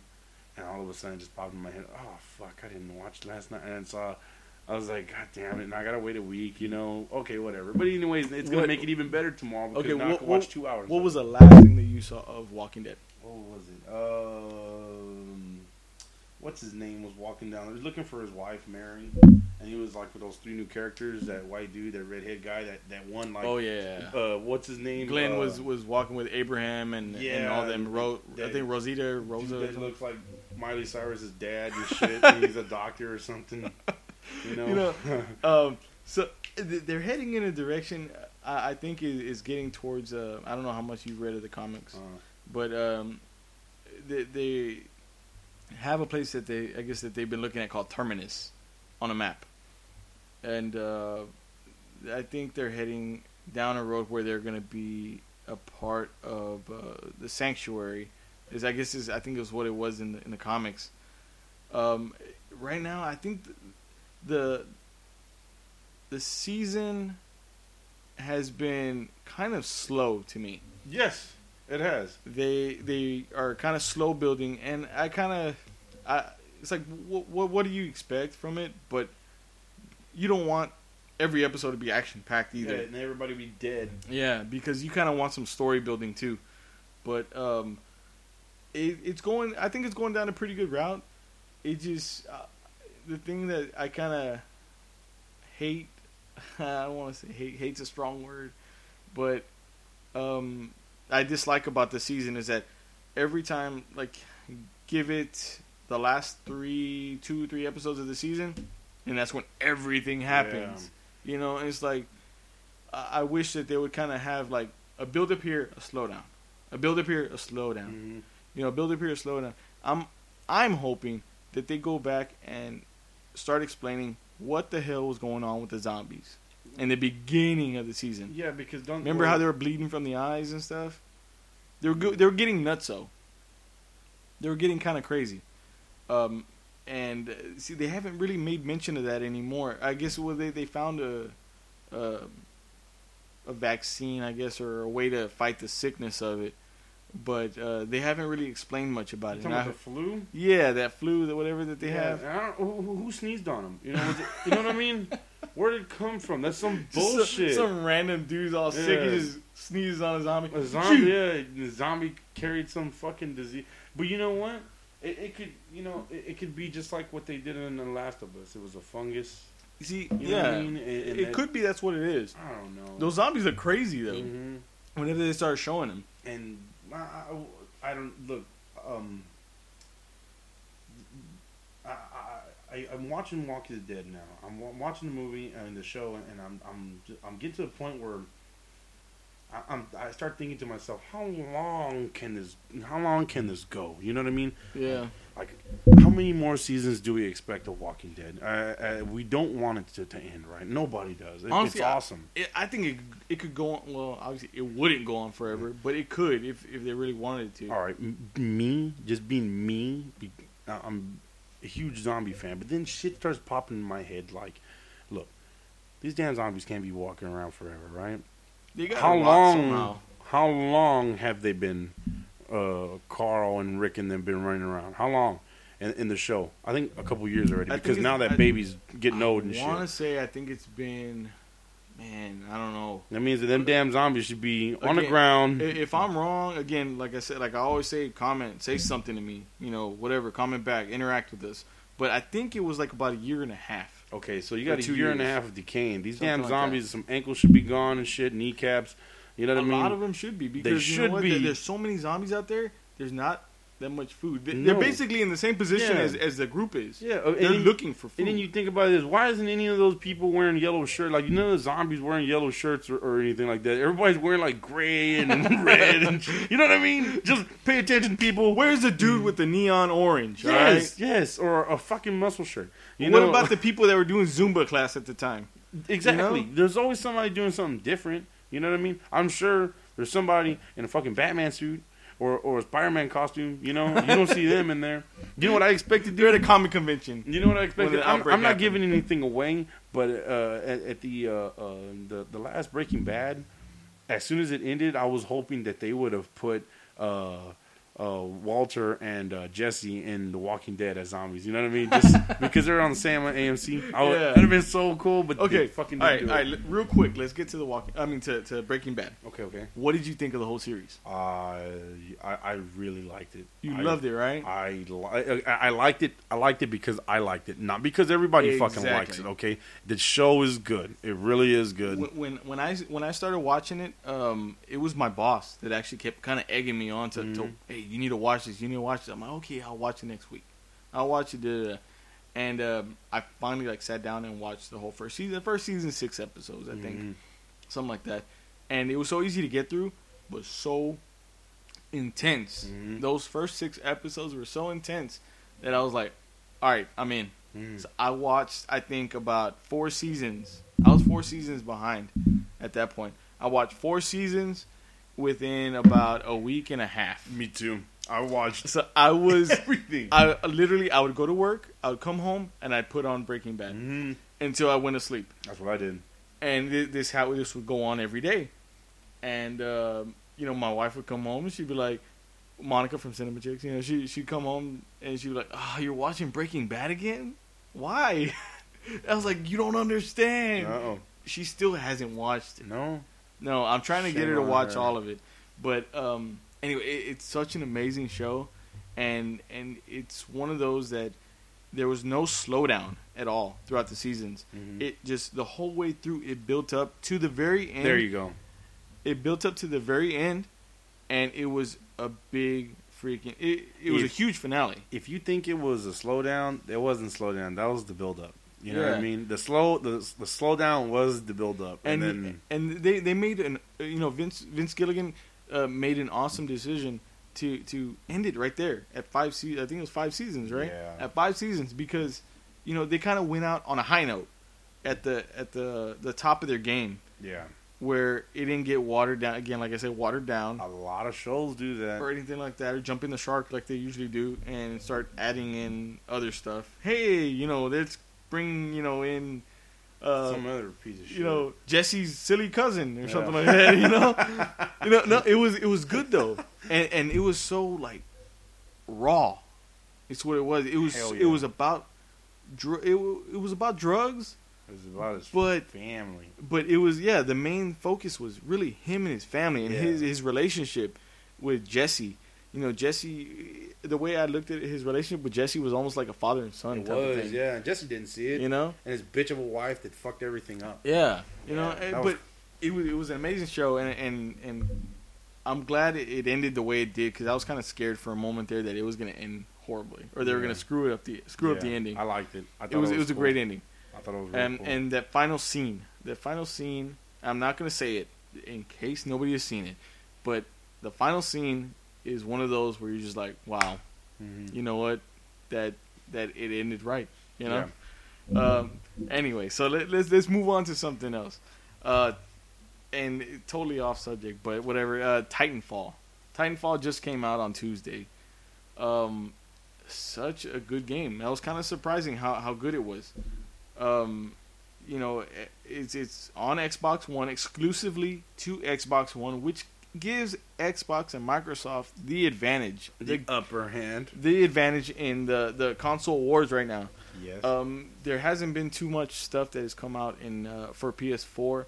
[SPEAKER 2] and all of a sudden, it just popped in my head. Oh fuck! I didn't watch last night, and so I was like, God damn it! And I gotta wait a week. You know? Okay, whatever. But anyways, it's gonna
[SPEAKER 1] What-
[SPEAKER 2] make it even better tomorrow because
[SPEAKER 1] Okay,
[SPEAKER 2] now I can watch
[SPEAKER 1] what-
[SPEAKER 2] two hours.
[SPEAKER 1] What was the last thing that you saw of Walking Dead?
[SPEAKER 2] What was it? Um, what's his name was walking down. He was looking for his wife, Mary, and he was like with those three new characters. That white dude, that redhead guy, that that one like.
[SPEAKER 1] oh yeah,
[SPEAKER 2] Uh, what's his name?
[SPEAKER 1] Glenn
[SPEAKER 2] uh,
[SPEAKER 1] was was walking with Abraham and, and all them. Ro- I think Rosita, Rosa.
[SPEAKER 2] that looks like Miley Cyrus's dad and shit. and he's a doctor or something. You know.
[SPEAKER 1] You know, Um, so they're heading in a direction I, I think is, is getting towards. Uh, I don't know how much you've read of the comics,
[SPEAKER 2] Uh,
[SPEAKER 1] but um, they, they have a place that they I guess that they've been looking at called Terminus on a map, and uh, I think they're heading down a road where they're going to be a part of uh, the sanctuary. Is I guess is I think is what it was in the in the comics. Um, right now, I think th- the the season has been kind of slow to me
[SPEAKER 2] yes, it has.
[SPEAKER 1] they they are kind of slow building, and I kind of, I it's like what, what what do you expect from it? But you don't want every episode to be action packed
[SPEAKER 2] Yeah,
[SPEAKER 1] either.
[SPEAKER 2] and everybody be dead.
[SPEAKER 1] Yeah, because you kind of want some story building too. But um, it, it's going. I think it's going down a pretty good route. It just uh, the thing that I kind of hate. I don't want to say hate. Hate's a strong word, but um, I dislike about the season is that every time, like, give it the last three, two, three episodes of the season, and that's when everything happens. You know, it's like I I wish that they would kind of have like a build up here, a slowdown, a build up here, a slowdown.
[SPEAKER 2] Mhm.
[SPEAKER 1] You know, build up here, a slowdown. I'm I'm hoping that they go back and start explaining what the hell was going on with the zombies in the beginning of the season.
[SPEAKER 2] Yeah, because don't
[SPEAKER 1] Remember how they were bleeding from the eyes and stuff? They were go- they were getting nuts. nutso. They were getting kind of crazy, um, and uh, see they haven't really made mention of that anymore. I guess well they they found a a, a vaccine, I guess, or a way to fight the sickness of it, but uh, they haven't really explained much about it.
[SPEAKER 2] talking
[SPEAKER 1] And
[SPEAKER 2] about
[SPEAKER 1] I-
[SPEAKER 2] the flu.
[SPEAKER 1] yeah, that flu, that whatever that they
[SPEAKER 2] Yeah,
[SPEAKER 1] have.
[SPEAKER 2] I don't, who, who- sneezed on him? You know, it, you know what I mean? Where did it come from? That's some
[SPEAKER 1] Just some-
[SPEAKER 2] bullshit.
[SPEAKER 1] Some, random dude's all sick. He
[SPEAKER 2] Yeah.
[SPEAKER 1] just sneezes on a zombie.
[SPEAKER 2] A zombie, yeah, the zombie carried some fucking disease. But you know what? It, it could, you know, it, it could be just like what they did in The Last of Us. It was a fungus.
[SPEAKER 1] You see,
[SPEAKER 2] You
[SPEAKER 1] yeah,
[SPEAKER 2] what I mean? And- and
[SPEAKER 1] it
[SPEAKER 2] that-
[SPEAKER 1] could be that's what it is.
[SPEAKER 2] I don't know.
[SPEAKER 1] Those zombies are crazy though.
[SPEAKER 2] hmm
[SPEAKER 1] Whenever they start showing them,
[SPEAKER 2] And I, I, don't look. Um, I, I, I'm watching Walking the Dead now. I'm, wa- watching the movie and the show, and I'm, I'm, I'm getting to the point where I, I start thinking to myself, how long can this, how long can this go? You know what I mean?
[SPEAKER 1] yeah.
[SPEAKER 2] Like, how many more seasons do we expect of Walking Dead? Uh, uh, we don't want it to, to end, right? Nobody does. It,
[SPEAKER 1] Honestly,
[SPEAKER 2] it's
[SPEAKER 1] I-
[SPEAKER 2] awesome.
[SPEAKER 1] It, I think it it could go on. Well, obviously it wouldn't go on forever, but it could if if they really wanted it to.
[SPEAKER 2] All right, m- me, just being me, be, I'm a huge zombie fan, but then shit starts popping in my head like, look, these damn zombies can't be walking around forever, right? How long?
[SPEAKER 1] somehow.
[SPEAKER 2] How long have they been, uh, Carl and Rick and them been running around? How long? In, in the show, I think a couple years already
[SPEAKER 1] I
[SPEAKER 2] because now that
[SPEAKER 1] I-
[SPEAKER 2] baby's getting old and shit.
[SPEAKER 1] I want to say I think it's been, man, I don't know.
[SPEAKER 2] That means that them damn zombies should be on the ground.
[SPEAKER 1] If I'm wrong, again, like I said, like I always say, comment, say something to me, you know, whatever, comment back, interact with us. But I think it was like about a year and a half.
[SPEAKER 2] Okay, so you got a
[SPEAKER 1] two
[SPEAKER 2] year and a half of decaying. These
[SPEAKER 1] Something
[SPEAKER 2] damn
[SPEAKER 1] like
[SPEAKER 2] zombies, some ankles should be gone and shit, kneecaps. You know what I mean?
[SPEAKER 1] A lot of them should be because you
[SPEAKER 2] should
[SPEAKER 1] know what?
[SPEAKER 2] be.
[SPEAKER 1] There's so many zombies out there. There's not that much food. They- They're basically in the same position
[SPEAKER 2] Yeah.
[SPEAKER 1] as, as the group is.
[SPEAKER 2] yeah, uh, and
[SPEAKER 1] They're
[SPEAKER 2] then-
[SPEAKER 1] looking for food.
[SPEAKER 2] And then you think about this: why isn't any of those people wearing yellow shirts? Like you know, the zombies wearing yellow shirts or, or anything like that. Everybody's wearing like gray and red, and you know what I mean. Just pay attention, people.
[SPEAKER 1] Where's the dude with the neon orange?
[SPEAKER 2] Yes,
[SPEAKER 1] right?
[SPEAKER 2] yes, or a fucking muscle shirt. You
[SPEAKER 1] what
[SPEAKER 2] know,
[SPEAKER 1] about the people that were doing Zumba class at the time?
[SPEAKER 2] exactly?
[SPEAKER 1] you know?
[SPEAKER 2] There's always somebody doing something different. You know what I mean? I'm sure there's somebody in a fucking Batman suit or or a Spider-Man costume. You know, you don't see them in there. You know what I expected?
[SPEAKER 1] They're at a comic convention.
[SPEAKER 2] You know what I expected? I'm, I'm not giving anything away, but uh, at, at the, uh, uh, the the last Breaking Bad, as soon as it ended, I was hoping that they would have put uh, Walter and uh, Jesse in The Walking Dead as zombies. You know what I mean? Just because they're on the same AMC, I would,
[SPEAKER 1] Yeah.
[SPEAKER 2] that'd have been so cool. But
[SPEAKER 1] Okay,
[SPEAKER 2] fucking
[SPEAKER 1] all right,
[SPEAKER 2] do
[SPEAKER 1] right. Real quick, let's get to the walking. I mean, to, to Breaking Bad.
[SPEAKER 2] Okay, okay.
[SPEAKER 1] What did you think of the whole series?
[SPEAKER 2] Uh, I I really liked it.
[SPEAKER 1] You
[SPEAKER 2] I,
[SPEAKER 1] loved it, right?
[SPEAKER 2] I, li- I I liked it. I liked it because I liked it, not because everybody fucking likes it. Okay, the show is good. It really is good.
[SPEAKER 1] when, when when I when I started watching it, um, it was my boss that actually kept kind of egging me on to, to,
[SPEAKER 2] Mhm.
[SPEAKER 1] hey, you need to watch this, you need to watch this. I'm like, okay, I'll watch it next week. I'll watch it. Da, da, da. And um, I finally like sat down and watched the whole first season. The first season, six episodes, I think,
[SPEAKER 2] Mhm.
[SPEAKER 1] something like that. And it was so easy to get through, but so intense.
[SPEAKER 2] Mhm.
[SPEAKER 1] Those first six episodes were so intense that I was like, all right, I'm in.
[SPEAKER 2] Mhm.
[SPEAKER 1] So I watched, I think, about four seasons. I was four seasons behind at that point. I watched four seasons within about a week and a half.
[SPEAKER 2] Me too. I watched
[SPEAKER 1] So I was,
[SPEAKER 2] everything.
[SPEAKER 1] I literally, I would go to work, I would come home, and I'd put on Breaking Bad
[SPEAKER 2] Mhm.
[SPEAKER 1] until I went to sleep.
[SPEAKER 2] That's what I did.
[SPEAKER 1] And thi- this how this would go on every day. And um, you know, my wife would come home and she'd be like, Monica from Cinema Chicks, you know, she she'd come home and she'd be like, "Oh, you're watching Breaking Bad again? Why?" I was like, "You don't understand."
[SPEAKER 2] Uh-oh.
[SPEAKER 1] She still hasn't watched it.
[SPEAKER 2] No.
[SPEAKER 1] No, I'm trying to get her to watch
[SPEAKER 2] her.
[SPEAKER 1] all of it. But um, anyway, it, it's such an amazing show, and and it's one of those that there was no slowdown at all throughout the seasons.
[SPEAKER 2] Mhm.
[SPEAKER 1] It just the whole way through it built up to the very end.
[SPEAKER 2] there you go.
[SPEAKER 1] It built up to the very end, and it was a big freaking. It, it was a huge finale.
[SPEAKER 2] If you think it was a slowdown, it wasn't slowdown. That was the build up. You know what
[SPEAKER 1] Yeah.
[SPEAKER 2] I mean? The slow the the slowdown was the build up,
[SPEAKER 1] and
[SPEAKER 2] and, then
[SPEAKER 1] and they they made an you know Vince Vince Gilligan uh, made an awesome decision to to end it right there at five se- I think it was five seasons right
[SPEAKER 2] Yeah.
[SPEAKER 1] at five seasons because you know they kind of went out on a high note at the at the the top of their game
[SPEAKER 2] yeah,
[SPEAKER 1] where it didn't get watered down again like I said watered down
[SPEAKER 2] a lot of shows do that.
[SPEAKER 1] or anything like that or jump in the shark like they usually do and start adding in other stuff hey you know let's bring you know in uh,
[SPEAKER 2] Some other piece of shit.
[SPEAKER 1] you know Jesse's silly cousin or
[SPEAKER 2] Yeah.
[SPEAKER 1] something like that. You know, you know, no, it was it was good though, and and it was so like raw. It's what it was. It was
[SPEAKER 2] Hell
[SPEAKER 1] it was about dr- it, it was about drugs,
[SPEAKER 2] it was about his
[SPEAKER 1] but
[SPEAKER 2] family.
[SPEAKER 1] but it was yeah. The main focus was really him and his family and
[SPEAKER 2] Yeah.
[SPEAKER 1] his his relationship with Jesse. You know, Jesse. The way I looked at his relationship with Jesse was almost like a father and son
[SPEAKER 2] It
[SPEAKER 1] type of
[SPEAKER 2] was, yeah. And Jesse didn't see it,
[SPEAKER 1] You know,
[SPEAKER 2] and his bitch of a wife that fucked everything up.
[SPEAKER 1] Yeah, you know,
[SPEAKER 2] Yeah,
[SPEAKER 1] and-
[SPEAKER 2] that
[SPEAKER 1] but it was it was an amazing show, and and and I'm glad it, it ended the way it did because I was kind of scared for a moment there that it was going to end horribly or they were
[SPEAKER 2] Yeah.
[SPEAKER 1] going to screw it up the screw up the ending.
[SPEAKER 2] I liked it. I thought
[SPEAKER 1] it was it was a
[SPEAKER 2] cool.
[SPEAKER 1] great ending,
[SPEAKER 2] I thought it was really
[SPEAKER 1] and
[SPEAKER 2] cool.
[SPEAKER 1] and that final scene, that final scene. I'm not going to say it in case nobody has seen it, but the final scene is one of those where you're just like, wow,
[SPEAKER 2] Mhm.
[SPEAKER 1] you know what, that that it ended right, you know.
[SPEAKER 2] Yeah.
[SPEAKER 1] Um, anyway, so let, let's let's move on to something else. Uh, and totally off subject, but whatever. Uh, Titanfall. Titanfall just came out on Tuesday. Um, such a good game. That was kind of surprising how, how good it was. Um, you know, it's it's on Xbox One exclusively to Xbox One, which gives Xbox and Microsoft the advantage.
[SPEAKER 2] the
[SPEAKER 1] The,
[SPEAKER 2] upper hand.
[SPEAKER 1] the advantage in the, the console wars right now.
[SPEAKER 2] Yes.
[SPEAKER 1] Um, there hasn't been too much stuff that has come out in uh, for PS4.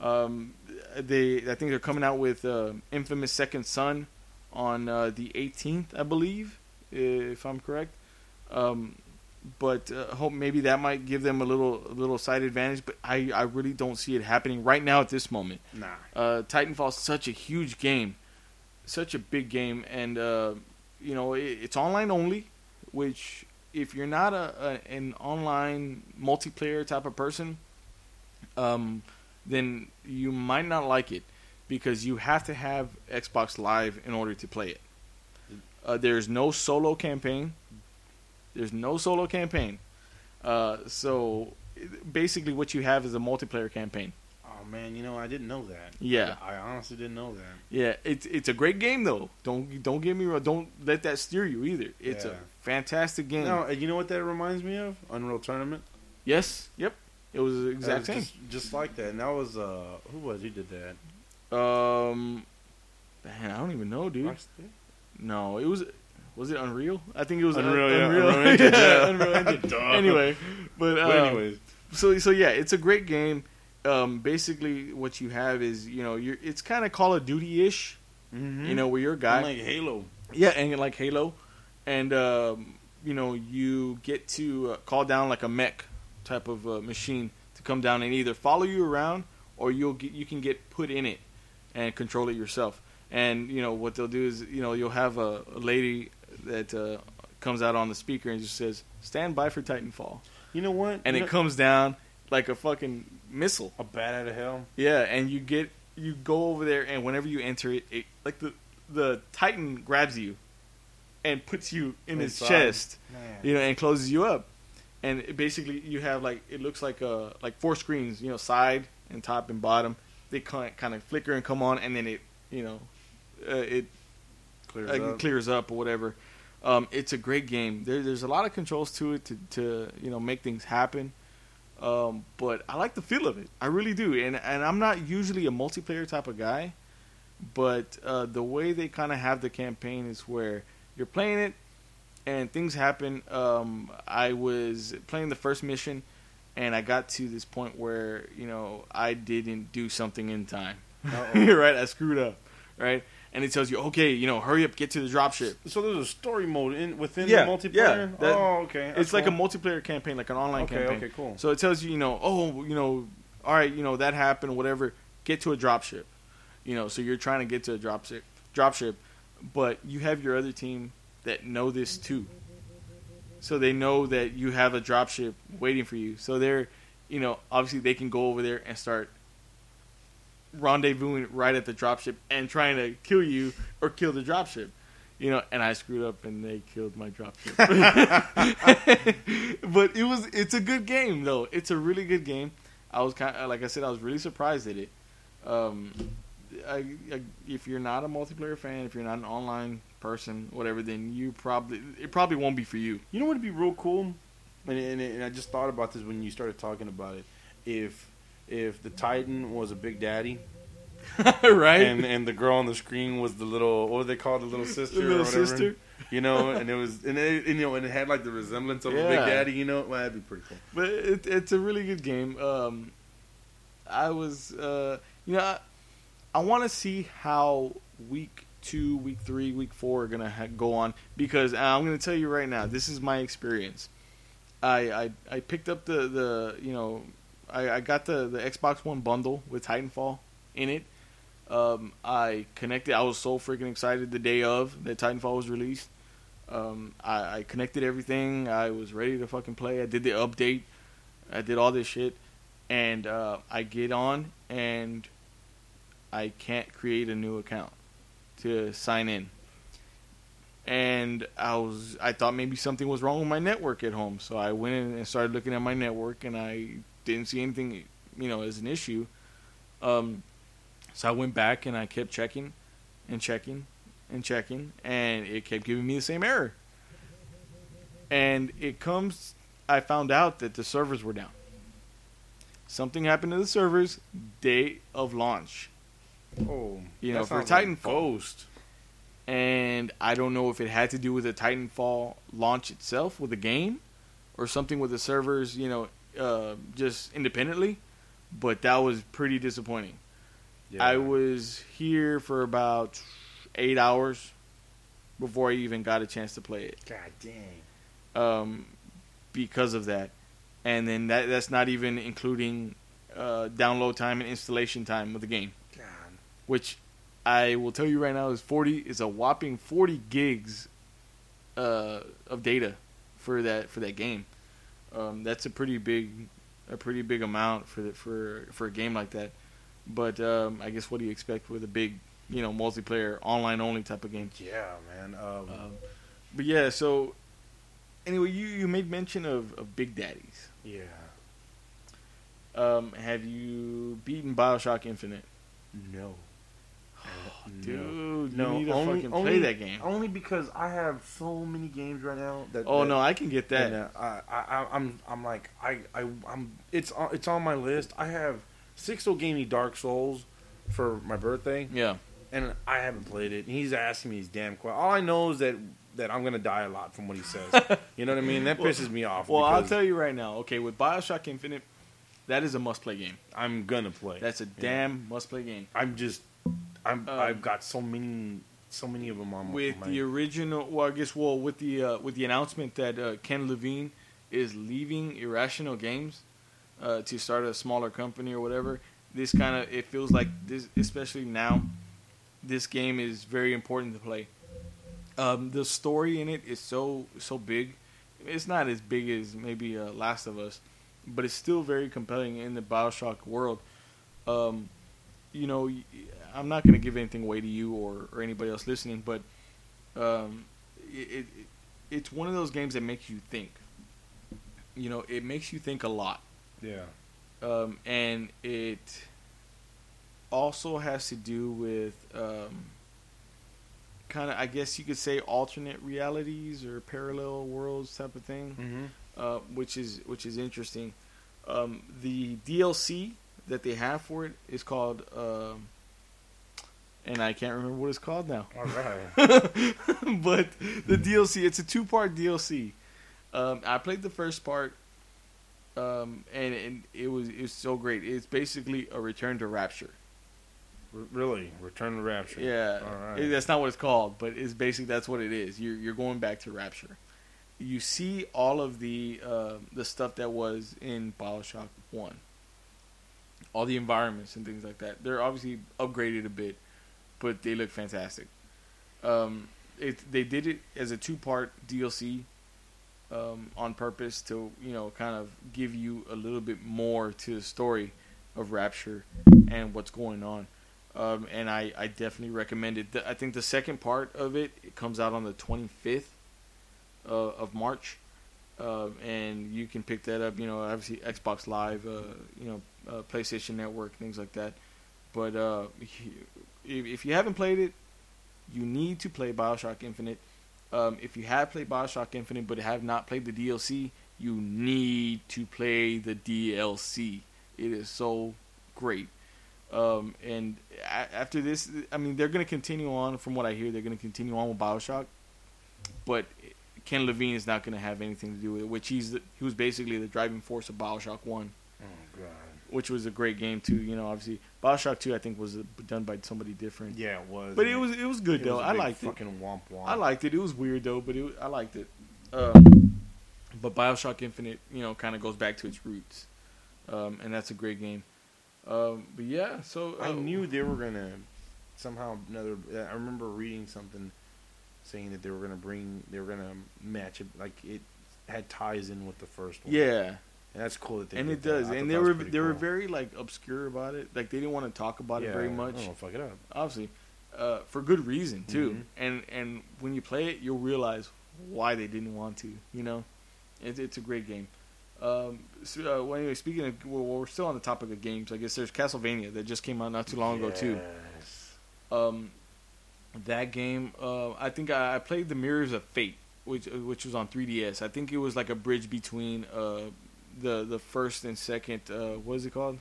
[SPEAKER 1] Um, they, I think they're coming out with uh, Infamous Second Son on uh, the 18th, I believe, if I'm correct. Um, but uh, hope maybe that might give them a little a little side advantage. But I, I really don't see it happening right now at this moment.
[SPEAKER 2] nah.
[SPEAKER 1] Uh, Titanfall is such a huge game, such a big game, and uh, you know it, it's online only. Which, if you're not a, a an online multiplayer type of person, um, then you might not like it because you have to have Xbox Live in order to play it. Uh, there's no solo campaign. There's no solo campaign. Uh, so basically, what you have is a multiplayer campaign.
[SPEAKER 2] Oh man, you know I didn't know that.
[SPEAKER 1] Yeah.
[SPEAKER 2] I honestly didn't know that.
[SPEAKER 1] Yeah, it's it's a great game though. Don't don't get me wrong. Don't let that steer you either. It's
[SPEAKER 2] Yeah.
[SPEAKER 1] a fantastic game.
[SPEAKER 2] No, and you know what that reminds me of? Unreal Tournament.
[SPEAKER 1] Yes. Yep. It was the exact same.
[SPEAKER 2] Just, just like that. And that was uh, who was who did that?
[SPEAKER 1] Um, man, I don't even know, dude. No, it was. Was it Unreal? I think it was
[SPEAKER 2] Unreal,
[SPEAKER 1] Un-
[SPEAKER 2] yeah,
[SPEAKER 1] Unreal.
[SPEAKER 2] Unreal Engine, yeah.
[SPEAKER 1] Unreal Engine. Anyway, but, uh,
[SPEAKER 2] But anyways,
[SPEAKER 1] so so yeah, it's a great game. Um, basically, what you have is you know you're it's kind of Call of Duty ish.
[SPEAKER 2] mm-hmm.
[SPEAKER 1] You know, where you're a guy.
[SPEAKER 2] like Halo.
[SPEAKER 1] Yeah, and like Halo, and um, you know you get to uh, call down like a mech type of uh, machine to come down and either follow you around or you'll get you can get put in it and control it yourself. And you know what they'll do is you know you'll have a, a lady that uh, comes out on the speaker and just says "Stand by for Titanfall,"
[SPEAKER 2] You know what?
[SPEAKER 1] and
[SPEAKER 2] You
[SPEAKER 1] it
[SPEAKER 2] know-
[SPEAKER 1] comes down like a fucking missile.
[SPEAKER 2] a bat out of hell.
[SPEAKER 1] Yeah, and you get you go over there, and whenever you enter it, it like the the Titan grabs you and puts you in his chest,
[SPEAKER 2] Man.
[SPEAKER 1] you know, and closes you up. And it basically, you have like it looks like uh like four screens, you know, side and top and bottom. They kind kind of flicker and come on, and then it you know uh, it
[SPEAKER 2] Clears
[SPEAKER 1] uh,
[SPEAKER 2] up.
[SPEAKER 1] clears up or whatever. Um, it's a great game. There, there's a lot of controls to it to, to you know make things happen. Um, but I like the feel of it. I really do. And and I'm not usually a multiplayer type of guy, but uh, the way they kind of have the campaign is where you're playing it and things happen. Um, I was playing the first mission and I got to this point where you know I didn't do something in time. Right, I screwed up. Right, and it tells you, okay, you know, hurry up, get to the dropship.
[SPEAKER 2] So there's a story mode in within
[SPEAKER 1] Yeah,
[SPEAKER 2] the multiplayer.
[SPEAKER 1] yeah, that-
[SPEAKER 2] oh, okay.
[SPEAKER 1] it's
[SPEAKER 2] That's
[SPEAKER 1] like a multiplayer campaign, like an online
[SPEAKER 2] Okay,
[SPEAKER 1] campaign.
[SPEAKER 2] okay, cool.
[SPEAKER 1] So it tells you, you know, oh, you know, all right, you know, that happened, whatever. Get to a dropship. You know, so you're trying to get to a dropship, dropship, but you have your other team that know this too. So they know that you have a dropship waiting for you. So they're, you know, obviously they can go over there and start rendezvousing right at the dropship and trying to kill you or kill the dropship. You know, and I screwed up and they killed my dropship. but it was it's a good game though. It's a really good game. I was kind of like I said I was really surprised at it. Um, I, I, if you're not a multiplayer fan, if you're not an online person, whatever, then you probably it probably won't be for you.
[SPEAKER 2] You know what would be real cool, and, and, and I just thought about this when you started talking about it. If if the Titan was a Big Daddy,
[SPEAKER 1] right?
[SPEAKER 2] and and the girl on the screen was the little what do they call the little sister,
[SPEAKER 1] The little
[SPEAKER 2] or whatever,
[SPEAKER 1] sister.
[SPEAKER 2] you know, and it was and, it, you know and it had like the resemblance of a Big Daddy, you know, well, that'd be pretty cool.
[SPEAKER 1] but it, it's a really good game. Um, I was, uh, you know, I, I want to see how week two, week three, week four are gonna ha- go on because I'm gonna tell you right now, this is my experience. I I, I picked up the the you know I, I got the the Xbox One bundle with Titanfall in it. Um, I connected. I was so freaking excited the day of that Titanfall was released. Um, I, I connected everything. I was ready to fucking play. I did the update. I did all this shit, and uh, I get on and I can't create a new account to sign in. And I was I thought maybe something was wrong with my network at home, so I went in and started looking at my network, and I didn't see anything, you know, as an issue. Um, so I went back and I kept checking and checking and checking, and it kept giving me the same error. And it comes, I found out that the servers were down. Something happened to the servers day of launch,
[SPEAKER 2] Oh,
[SPEAKER 1] You know, for Titanfall.
[SPEAKER 2] Ghost.
[SPEAKER 1] and I don't know if it had to do with the Titanfall launch itself with the game, or something with the servers, you know, uh, just independently. But that was pretty disappointing.
[SPEAKER 2] Yeah.
[SPEAKER 1] I was here for about eight hours before I even got a chance to play it
[SPEAKER 2] God dang.
[SPEAKER 1] um, because of that. And then that that's not even including uh, download time and installation time of the game,
[SPEAKER 2] God.
[SPEAKER 1] which I will tell you right now is forty is a whopping forty gigs uh, of data for that for that game. Um, that's a pretty big a pretty big amount for the, for for a game like that. But um, I guess what do you expect with a big you know multiplayer online only type of game?
[SPEAKER 2] Yeah, man. Um,
[SPEAKER 1] Um, but yeah, so anyway, you, you made mention of, of Big Daddies.
[SPEAKER 2] yeah.
[SPEAKER 1] Um, have you beaten Bioshock Infinite?
[SPEAKER 2] No.
[SPEAKER 1] Dude,
[SPEAKER 2] No,
[SPEAKER 1] you need to
[SPEAKER 2] only-
[SPEAKER 1] fucking
[SPEAKER 2] only-
[SPEAKER 1] play that game.
[SPEAKER 2] Only because I have so many games right now that.
[SPEAKER 1] Oh
[SPEAKER 2] that-
[SPEAKER 1] no, I can get that.
[SPEAKER 2] And, uh, I, I, I'm, I'm like, I, I, I'm. It's, on, it's on my list. I have. Sixto gave me Dark Souls for my birthday,
[SPEAKER 1] Yeah,
[SPEAKER 2] and I haven't played it. And he's asking me these damn questions. All I know is that that I'm gonna die a lot from what he says. you know what I mean? That
[SPEAKER 1] Well-
[SPEAKER 2] pisses me off.
[SPEAKER 1] well, I'll tell you right now. Okay, with Bioshock Infinite, that is a must-play game.
[SPEAKER 2] I'm gonna play.
[SPEAKER 1] That's a damn must-play game.
[SPEAKER 2] I'm just. I'm.
[SPEAKER 1] Um,
[SPEAKER 2] I've got so many. So many of them on
[SPEAKER 1] With
[SPEAKER 2] my.
[SPEAKER 1] the original, well, I guess, well, with the uh, with the announcement that uh, Ken Levine is leaving Irrational Games uh, to start a smaller company or whatever, this kind of it feels like this, especially now, this game is very important to play. Um, the story in it is so so big. It's not as big as maybe uh, Last of Us, but it's still very compelling in the Bioshock world. Um, you know, I'm not going to give anything away to you or, or anybody else listening, but um, it, it it's one of those games that makes you think. You know, it makes you think a lot
[SPEAKER 2] yeah.
[SPEAKER 1] um, and it also has to do with um, kind of, I guess you could say, alternate realities or parallel worlds type of thing,
[SPEAKER 2] Mm-hmm.
[SPEAKER 1] uh, which is which is interesting. Um, the DLC that they have for it is called, um, and I can't remember what it's called now.
[SPEAKER 2] All right.
[SPEAKER 1] but the DLC, it's a two part DLC. Um, I played the first part, um, and, and it was it was so great. It's basically a return to Rapture.
[SPEAKER 2] R- really, Return to Rapture.
[SPEAKER 1] Yeah,
[SPEAKER 2] All right.
[SPEAKER 1] It- that's not what it's called, but it's basically that's what it is. You're you're going back to Rapture. You see all of the uh, the stuff that was in Bioshock One, all the environments and things like that. They're obviously upgraded a bit, but they look fantastic. Um, it they did it as a two part DLC um, on purpose to you know kind of give you a little bit more to the story of Rapture and what's going on. Um, and I, I definitely recommend it. The, I think the second part of it, it comes out on the 25th uh, of March, uh, and you can pick that up. You know, obviously Xbox Live, uh, you know, uh, PlayStation Network, things like that. But uh, if, you haven't played it, you need to play Bioshock Infinite. Um, if you have played Bioshock Infinite but have not played the DLC, you need to play the DLC. It is so great. Um, and a- after this, I mean, they're going to continue on. From what I hear, they're going to continue on with Bioshock. But Ken Levine is not going to have anything to do with it. Which he's the, he was basically the driving force of Bioshock One,
[SPEAKER 2] Oh god.
[SPEAKER 1] Which was a great game too. You know, obviously Bioshock Two, I think, was uh, done by somebody different.
[SPEAKER 2] Yeah, it was.
[SPEAKER 1] But it was it was good
[SPEAKER 2] It
[SPEAKER 1] though.
[SPEAKER 2] was
[SPEAKER 1] I liked it.
[SPEAKER 2] fucking womp womp.
[SPEAKER 1] I liked it. It was weird though, but it, I liked it. Um, but Bioshock Infinite, you know, kind of goes back to its roots, um, and that's a great game. Um, but yeah, so
[SPEAKER 2] I
[SPEAKER 1] uh,
[SPEAKER 2] knew they were gonna somehow another. I remember reading something saying that they were gonna bring, they were gonna match it like it had ties in with the first one.
[SPEAKER 1] Yeah,
[SPEAKER 2] and that's cool that they.
[SPEAKER 1] and it does, and they were they were very like obscure about it. Like they didn't want to talk about it very much.
[SPEAKER 2] I don't fuck it up.
[SPEAKER 1] obviously, uh, for good reason too.
[SPEAKER 2] Mhm.
[SPEAKER 1] And and when you play it, you'll realize why they didn't want to. You know, it, it's a great game. Um, so, uh, well, anyway, speaking of, well, we're still on the topic of games. I guess there's Castlevania that just came out not too long ago too. Um, that game, uh, I think I, I played the Mirrors of Fate, which uh, which was on 3DS. I think it was like a bridge between uh, the the first and second. Uh, what is it called?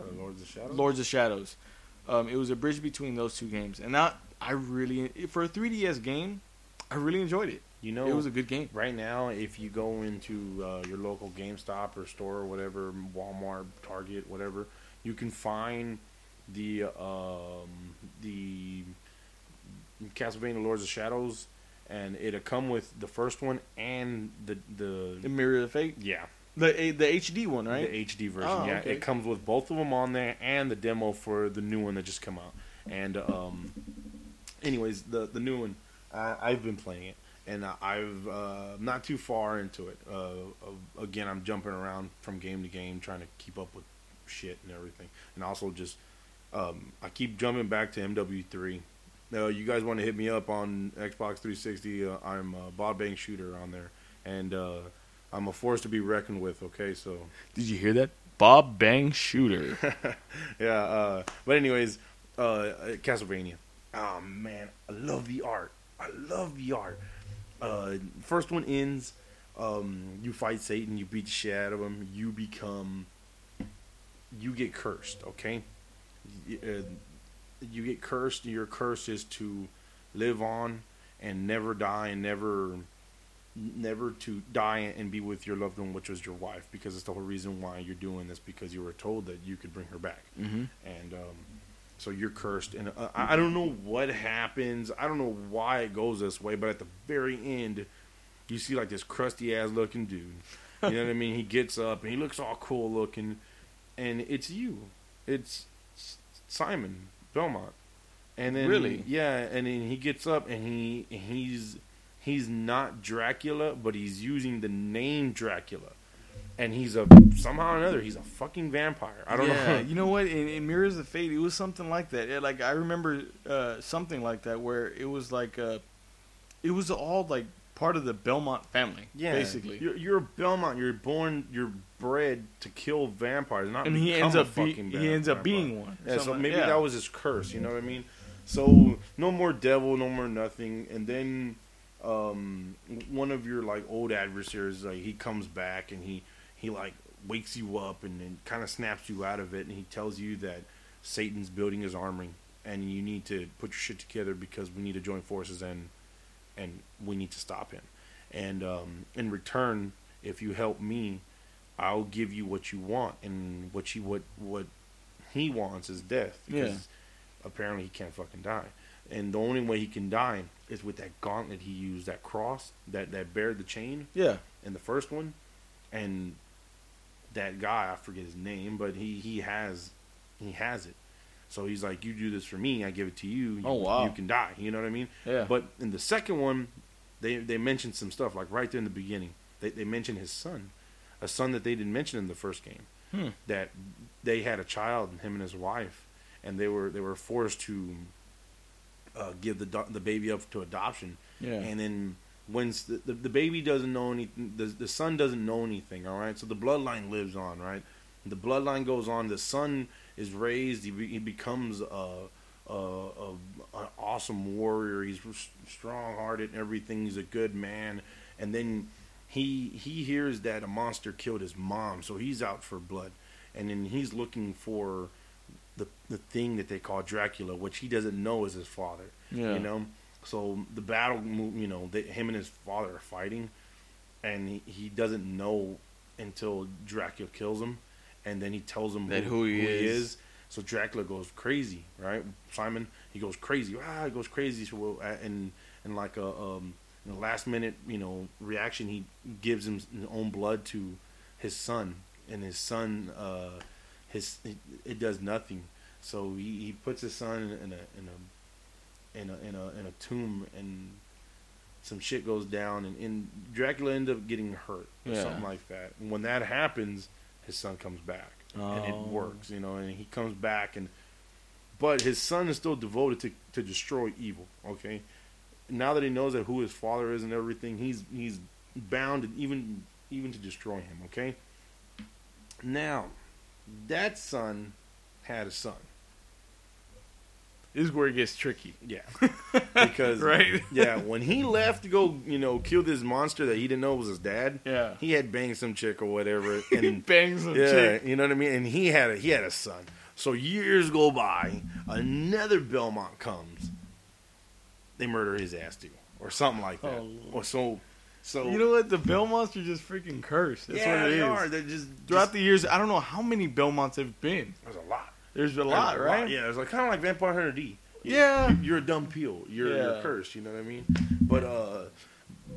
[SPEAKER 2] Uh, Lords of Shadow.
[SPEAKER 1] Lords of Shadows. Um, it was a bridge between those two games, and that I really for a 3DS game, I really enjoyed it.
[SPEAKER 2] You know,
[SPEAKER 1] it was a good game.
[SPEAKER 2] right now, if you go into uh, your local GameStop or store or whatever, Walmart, Target, whatever, you can find the um, the Castlevania Lords of Shadows, and it'll come with the first one and the
[SPEAKER 1] The
[SPEAKER 2] the
[SPEAKER 1] Mirror of Fate,
[SPEAKER 2] yeah
[SPEAKER 1] the the HD one, right?
[SPEAKER 2] the HD version.
[SPEAKER 1] Oh,
[SPEAKER 2] yeah,
[SPEAKER 1] okay.
[SPEAKER 2] it comes with both of them on there and the demo for the new one that just come out. And um, anyways, the the new one, I, I've been playing it, and I've uh, not too far into it. Uh, uh, again, I'm jumping around from game to game, trying to keep up with shit and everything, and also just um, I keep jumping back to MW3. Now, you guys want to hit me up on Xbox 360? Uh, I'm uh, Bob Bang Shooter on there, and uh, I'm a force to be reckoned with. Okay, so
[SPEAKER 1] Did you hear that? Bob Bang Shooter.
[SPEAKER 2] yeah. Uh, but anyways, uh, Castlevania. Oh man, I love the art. I love the art. Uh, first one ends. Um, you fight Satan. You beat the shit out of him. You become. You get cursed. Okay. Y- uh, you get cursed. Your curse is to live on and never die and never never to die and be with your loved one, which was your wife, because it's the whole reason why you're doing this because you were told that you could bring her back,
[SPEAKER 1] mm-hmm.
[SPEAKER 2] and um, so you're cursed. And uh, I don't know what happens. I don't know why it goes this way, but at the very end, you see like this crusty ass looking dude. You know what I mean? He gets up and he looks all cool looking, and it's you. It's Simon Belmont. And then
[SPEAKER 1] Really?
[SPEAKER 2] yeah, and then he gets up and he he's he's not Dracula, but he's using the name Dracula. And he's a somehow or another he's a fucking vampire. I don't
[SPEAKER 1] yeah,
[SPEAKER 2] know.
[SPEAKER 1] you know what? In, in Mirrors of Fate, it was something like that. Yeah, like I remember uh, something like that where it was like uh, it was all like part of the Belmont family,
[SPEAKER 2] yeah,
[SPEAKER 1] basically.
[SPEAKER 2] You're, you're a Belmont. You're born. You're bred to kill vampires, not
[SPEAKER 1] and he ends up be, he ends up being one.
[SPEAKER 2] Yeah, so maybe
[SPEAKER 1] yeah.
[SPEAKER 2] that was his curse. You know what I mean? So no more devil, no more nothing. And then um, one of your like old adversaries, like he comes back and he he like wakes you up and then kind of snaps you out of it, and he tells you that Satan's building his army, and you need to put your shit together because we need to join forces and and we need to stop him. And um, in return, if you help me, I'll give you what you want, and what you what what he wants is death.
[SPEAKER 1] Yeah.
[SPEAKER 2] Because apparently he can't fucking die, and the only way he can die is with that gauntlet he used, that cross that that bear the chain
[SPEAKER 1] Yeah.
[SPEAKER 2] in the first one, and that guy I forget his name, but he he has he has it. So he's like, you do this for me, I give it to you. you
[SPEAKER 1] Oh, wow.
[SPEAKER 2] You can die. You know what I mean?
[SPEAKER 1] Yeah.
[SPEAKER 2] But in the second one, they they mentioned some stuff like right there in the beginning. They they mentioned his son, a son that they didn't mention in the first game.
[SPEAKER 1] Hmm.
[SPEAKER 2] That they had a child, him and his wife, and they were they were forced to uh, give the do- the baby up to adoption.
[SPEAKER 1] yeah.
[SPEAKER 2] And then when the, the, the baby doesn't know anything, the, the son doesn't know anything, all right? So the bloodline lives on, right? The bloodline goes on. The son is raised. He, be, he becomes a, a, a, an awesome warrior. He's strong hearted and everything. He's a good man. And then he he hears that a monster killed his mom, so he's out for blood. And then he's looking for the the thing that they call Dracula, which he doesn't know is his father.
[SPEAKER 1] yeah.
[SPEAKER 2] You know, so the battle, you know, they, him and his father are fighting, and he, he doesn't know until Dracula kills him, and then he tells him
[SPEAKER 1] That who he is.
[SPEAKER 2] So Dracula goes crazy, right? Simon, he goes crazy. Ah, he goes crazy. So and and like a um, in the last minute, you know, reaction, he gives him his own blood to his son, and his son, uh, his it, it does nothing. So he, he puts his son in, a in a in a in a in a tomb and some shit goes down and, and Dracula ends up getting hurt or
[SPEAKER 1] Yeah.
[SPEAKER 2] something like that. And when that happens, his son comes back and it
[SPEAKER 1] Oh.
[SPEAKER 2] works, you know, and he comes back and but his son is still devoted to, to destroy evil, okay? Now that he knows that who his father is and everything, he's he's bound and even even to destroy him, okay? Now, that son had a son.
[SPEAKER 1] This is where it gets tricky.
[SPEAKER 2] Yeah. Because
[SPEAKER 1] Right?
[SPEAKER 2] yeah, when he left to go, you know, kill this monster that he didn't know was his dad,
[SPEAKER 1] Yeah.
[SPEAKER 2] he had banged some chick or whatever,
[SPEAKER 1] He
[SPEAKER 2] and
[SPEAKER 1] bangs some
[SPEAKER 2] yeah,
[SPEAKER 1] chick.
[SPEAKER 2] you know what I mean. And he had a he had a son. So years go by, another Belmont comes, they murder his ass too, or something like that.
[SPEAKER 1] Oh,
[SPEAKER 2] or so, so
[SPEAKER 1] You know what? The Belmonts are just freaking cursed. That's
[SPEAKER 2] yeah,
[SPEAKER 1] what it
[SPEAKER 2] they
[SPEAKER 1] is.
[SPEAKER 2] are. They're just
[SPEAKER 1] Throughout
[SPEAKER 2] just-
[SPEAKER 1] the years, I don't know how many Belmonts have been.
[SPEAKER 2] there's a lot.
[SPEAKER 1] There's a
[SPEAKER 2] There's
[SPEAKER 1] lot, right?
[SPEAKER 2] Yeah, it's like kind of like Vampire Hunter D.
[SPEAKER 1] Yeah.
[SPEAKER 2] You're- you're a dhampir. You're, you're cursed. You know what I mean? But uh,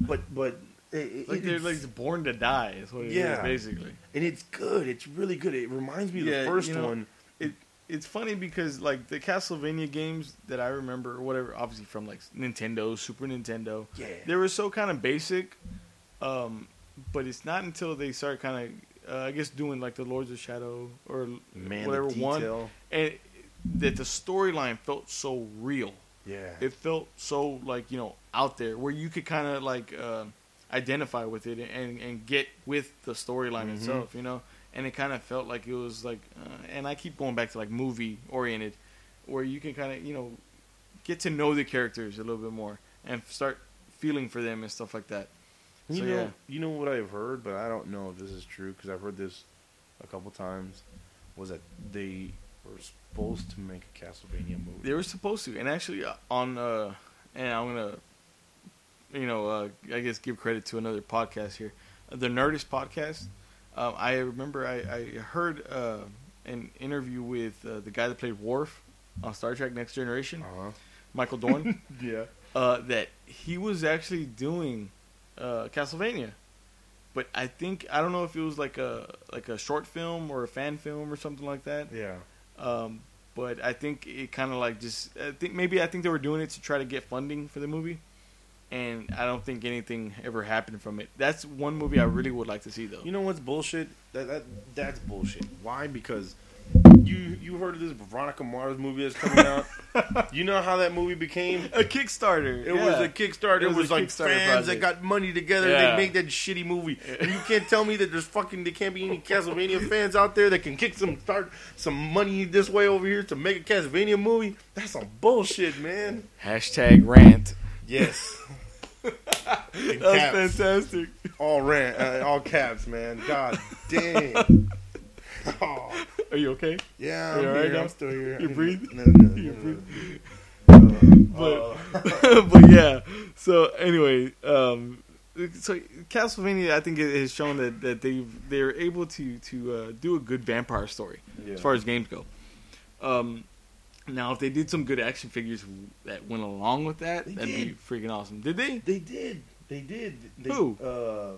[SPEAKER 2] but but it, it-
[SPEAKER 1] Like they're
[SPEAKER 2] it's-
[SPEAKER 1] like born to die. Is what it is
[SPEAKER 2] Yeah.
[SPEAKER 1] basically.
[SPEAKER 2] and it's good. It's really good. It reminds me of
[SPEAKER 1] Yeah,
[SPEAKER 2] the first
[SPEAKER 1] you know,
[SPEAKER 2] one.
[SPEAKER 1] It's funny because like the Castlevania games that I remember, or whatever, obviously from like Nintendo, Super Nintendo,
[SPEAKER 2] Yeah,
[SPEAKER 1] they were so kind of basic. Um, but it's not until they start kind of, uh, I guess, doing like the Lords of Shadow or
[SPEAKER 2] man,
[SPEAKER 1] whatever one, and that the storyline felt so real.
[SPEAKER 2] Yeah,
[SPEAKER 1] It felt so like you know out there where you could kind of like uh, identify with it and and get with the storyline
[SPEAKER 2] Mhm.
[SPEAKER 1] itself, you know. And it kind of felt like it was like, uh, and I keep going back to like movie oriented, where you can kind of you know get to know the characters a little bit more and start feeling for them and stuff like that.
[SPEAKER 2] You
[SPEAKER 1] So,
[SPEAKER 2] know,
[SPEAKER 1] yeah.
[SPEAKER 2] you know what I've heard, but I don't know if this is true because I've heard this a couple times. Was that they were supposed to make a Castlevania movie?
[SPEAKER 1] They were supposed to, and actually uh, on, uh, and I'm gonna, you know, uh, I guess give credit to another podcast here, the Nerdist podcast. Um, I remember I, I heard uh, an interview with uh, the guy that played Worf on Star Trek Next Generation,
[SPEAKER 2] Uh-huh.
[SPEAKER 1] Michael Dorn,
[SPEAKER 2] Yeah.
[SPEAKER 1] uh, that he was actually doing uh, Castlevania. But I think I don't know if it was like a like a short film or a fan film or something like that.
[SPEAKER 2] Yeah.
[SPEAKER 1] Um, but I think it kind of like just I think maybe I think they were doing it to try to get funding for the movie, and I don't think anything ever happened from it. That's one movie I really would like to see though.
[SPEAKER 2] You know what's bullshit? That, that that's bullshit. Why? Because you you heard of this Veronica Mars movie that's coming out? you know how that movie became?
[SPEAKER 1] a Kickstarter.
[SPEAKER 2] It
[SPEAKER 1] yeah.
[SPEAKER 2] was a Kickstarter.
[SPEAKER 1] It
[SPEAKER 2] It
[SPEAKER 1] was
[SPEAKER 2] was, like fans that got money together.
[SPEAKER 1] Yeah.
[SPEAKER 2] They make that shitty movie, and you can't tell me that there's fucking there can't be any Castlevania fans out there that can kick some start some money this way over here to make a Castlevania movie. That's some bullshit, man.
[SPEAKER 1] Hashtag rant.
[SPEAKER 2] Yes. In
[SPEAKER 1] That was
[SPEAKER 2] caps.
[SPEAKER 1] fantastic.
[SPEAKER 2] all rant, uh, all caps, man. God damn. Oh,
[SPEAKER 1] Are you okay?
[SPEAKER 2] yeah,
[SPEAKER 1] Are
[SPEAKER 2] I'm, here.
[SPEAKER 1] now?
[SPEAKER 2] I'm still here.
[SPEAKER 1] You breathe?
[SPEAKER 2] No, no, no,
[SPEAKER 1] You breathe?
[SPEAKER 2] no.
[SPEAKER 1] But
[SPEAKER 2] Uh,
[SPEAKER 1] but yeah. So anyway, um, so Castlevania, I think it has shown that that they they're able to to uh, do a good vampire story
[SPEAKER 2] yeah.
[SPEAKER 1] as far as games go. Um, Now, if they did some good action figures that went along with that,
[SPEAKER 2] They
[SPEAKER 1] that'd be freaking awesome. Did they?
[SPEAKER 2] They did. They did. They,
[SPEAKER 1] Who?
[SPEAKER 2] Uh,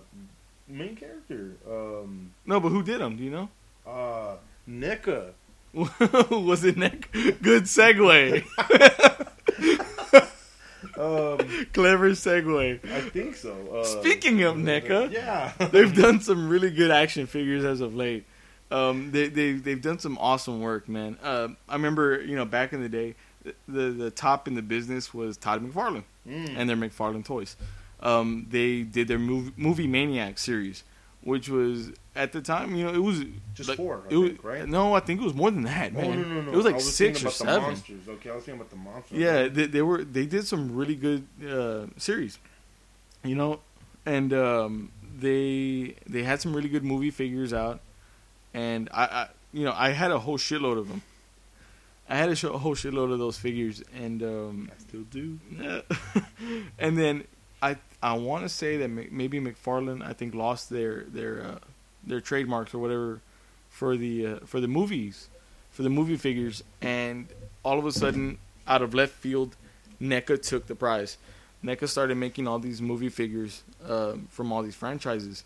[SPEAKER 2] main character. Um,
[SPEAKER 1] No, but who did them? Do you know?
[SPEAKER 2] uh, NECA.
[SPEAKER 1] was it Nick? Good segue.
[SPEAKER 2] Um,
[SPEAKER 1] Clever segue.
[SPEAKER 2] I think so. Uh,
[SPEAKER 1] Speaking of NECA,
[SPEAKER 2] yeah,
[SPEAKER 1] they've done some really good action figures as of late. Um, they they they've done some awesome work, man. Uh, I remember, you know, back in the day, the the top in the business was Todd McFarlane
[SPEAKER 2] Mm.
[SPEAKER 1] and their McFarlane toys. Um, they did their movie, movie Maniac series, which was at the time, you know, it was
[SPEAKER 2] Just
[SPEAKER 1] like,
[SPEAKER 2] four, I
[SPEAKER 1] it was,
[SPEAKER 2] right?
[SPEAKER 1] No, I think it was more than that, man.
[SPEAKER 2] Oh no no no!
[SPEAKER 1] It was like
[SPEAKER 2] was
[SPEAKER 1] six or seven.
[SPEAKER 2] monsters. Okay, I was thinking about the monsters.
[SPEAKER 1] Yeah, they, they were they did some really good uh, series, you know, and um, they they had some really good movie figures out, and I, I you know I had a whole shitload of them. I had a, sh- a whole shitload of those figures, and um,
[SPEAKER 2] I still do.
[SPEAKER 1] and then I I want to say that ma- maybe McFarlane I think lost their their uh, their trademarks or whatever for the uh, for the movies for the movie figures and all of a sudden out of left field NECA took the prize. NECA started making all these movie figures um, from all these franchises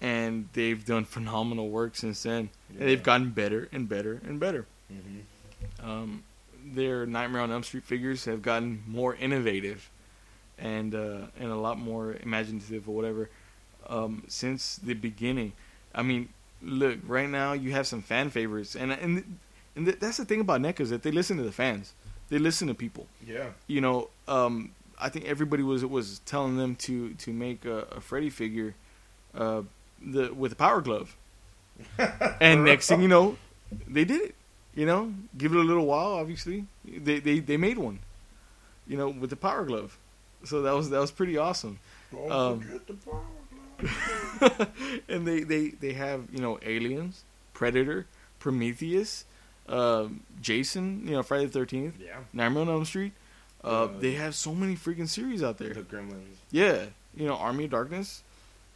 [SPEAKER 1] and they've done phenomenal work since then. And they've gotten better and better and better.
[SPEAKER 2] hmm
[SPEAKER 1] Um, their Nightmare on Elm Street figures have gotten more innovative and uh, and a lot more imaginative or whatever um, since the beginning. I mean, look, right now you have some fan favorites, and and and th- that's the thing about NECA is that they listen to the fans. They listen to people.
[SPEAKER 2] Yeah.
[SPEAKER 1] You know, um, I think everybody was was telling them to to make a, a Freddy figure, uh, the with a power glove. And next thing you know, they did it. You know, give it a little while. Obviously, they they they made one. You know, with the power glove. So that was that was pretty awesome.
[SPEAKER 2] Don't
[SPEAKER 1] Um,
[SPEAKER 2] forget the power glove.
[SPEAKER 1] and they, they they have you know aliens, Predator, Prometheus, um, Jason. You know, Friday the Thirteenth,
[SPEAKER 2] yeah.
[SPEAKER 1] Nightmare on Elm Street. Uh,
[SPEAKER 2] Uh,
[SPEAKER 1] they have so many freaking series out there.
[SPEAKER 2] The Gremlins.
[SPEAKER 1] Yeah, you know, Army of Darkness,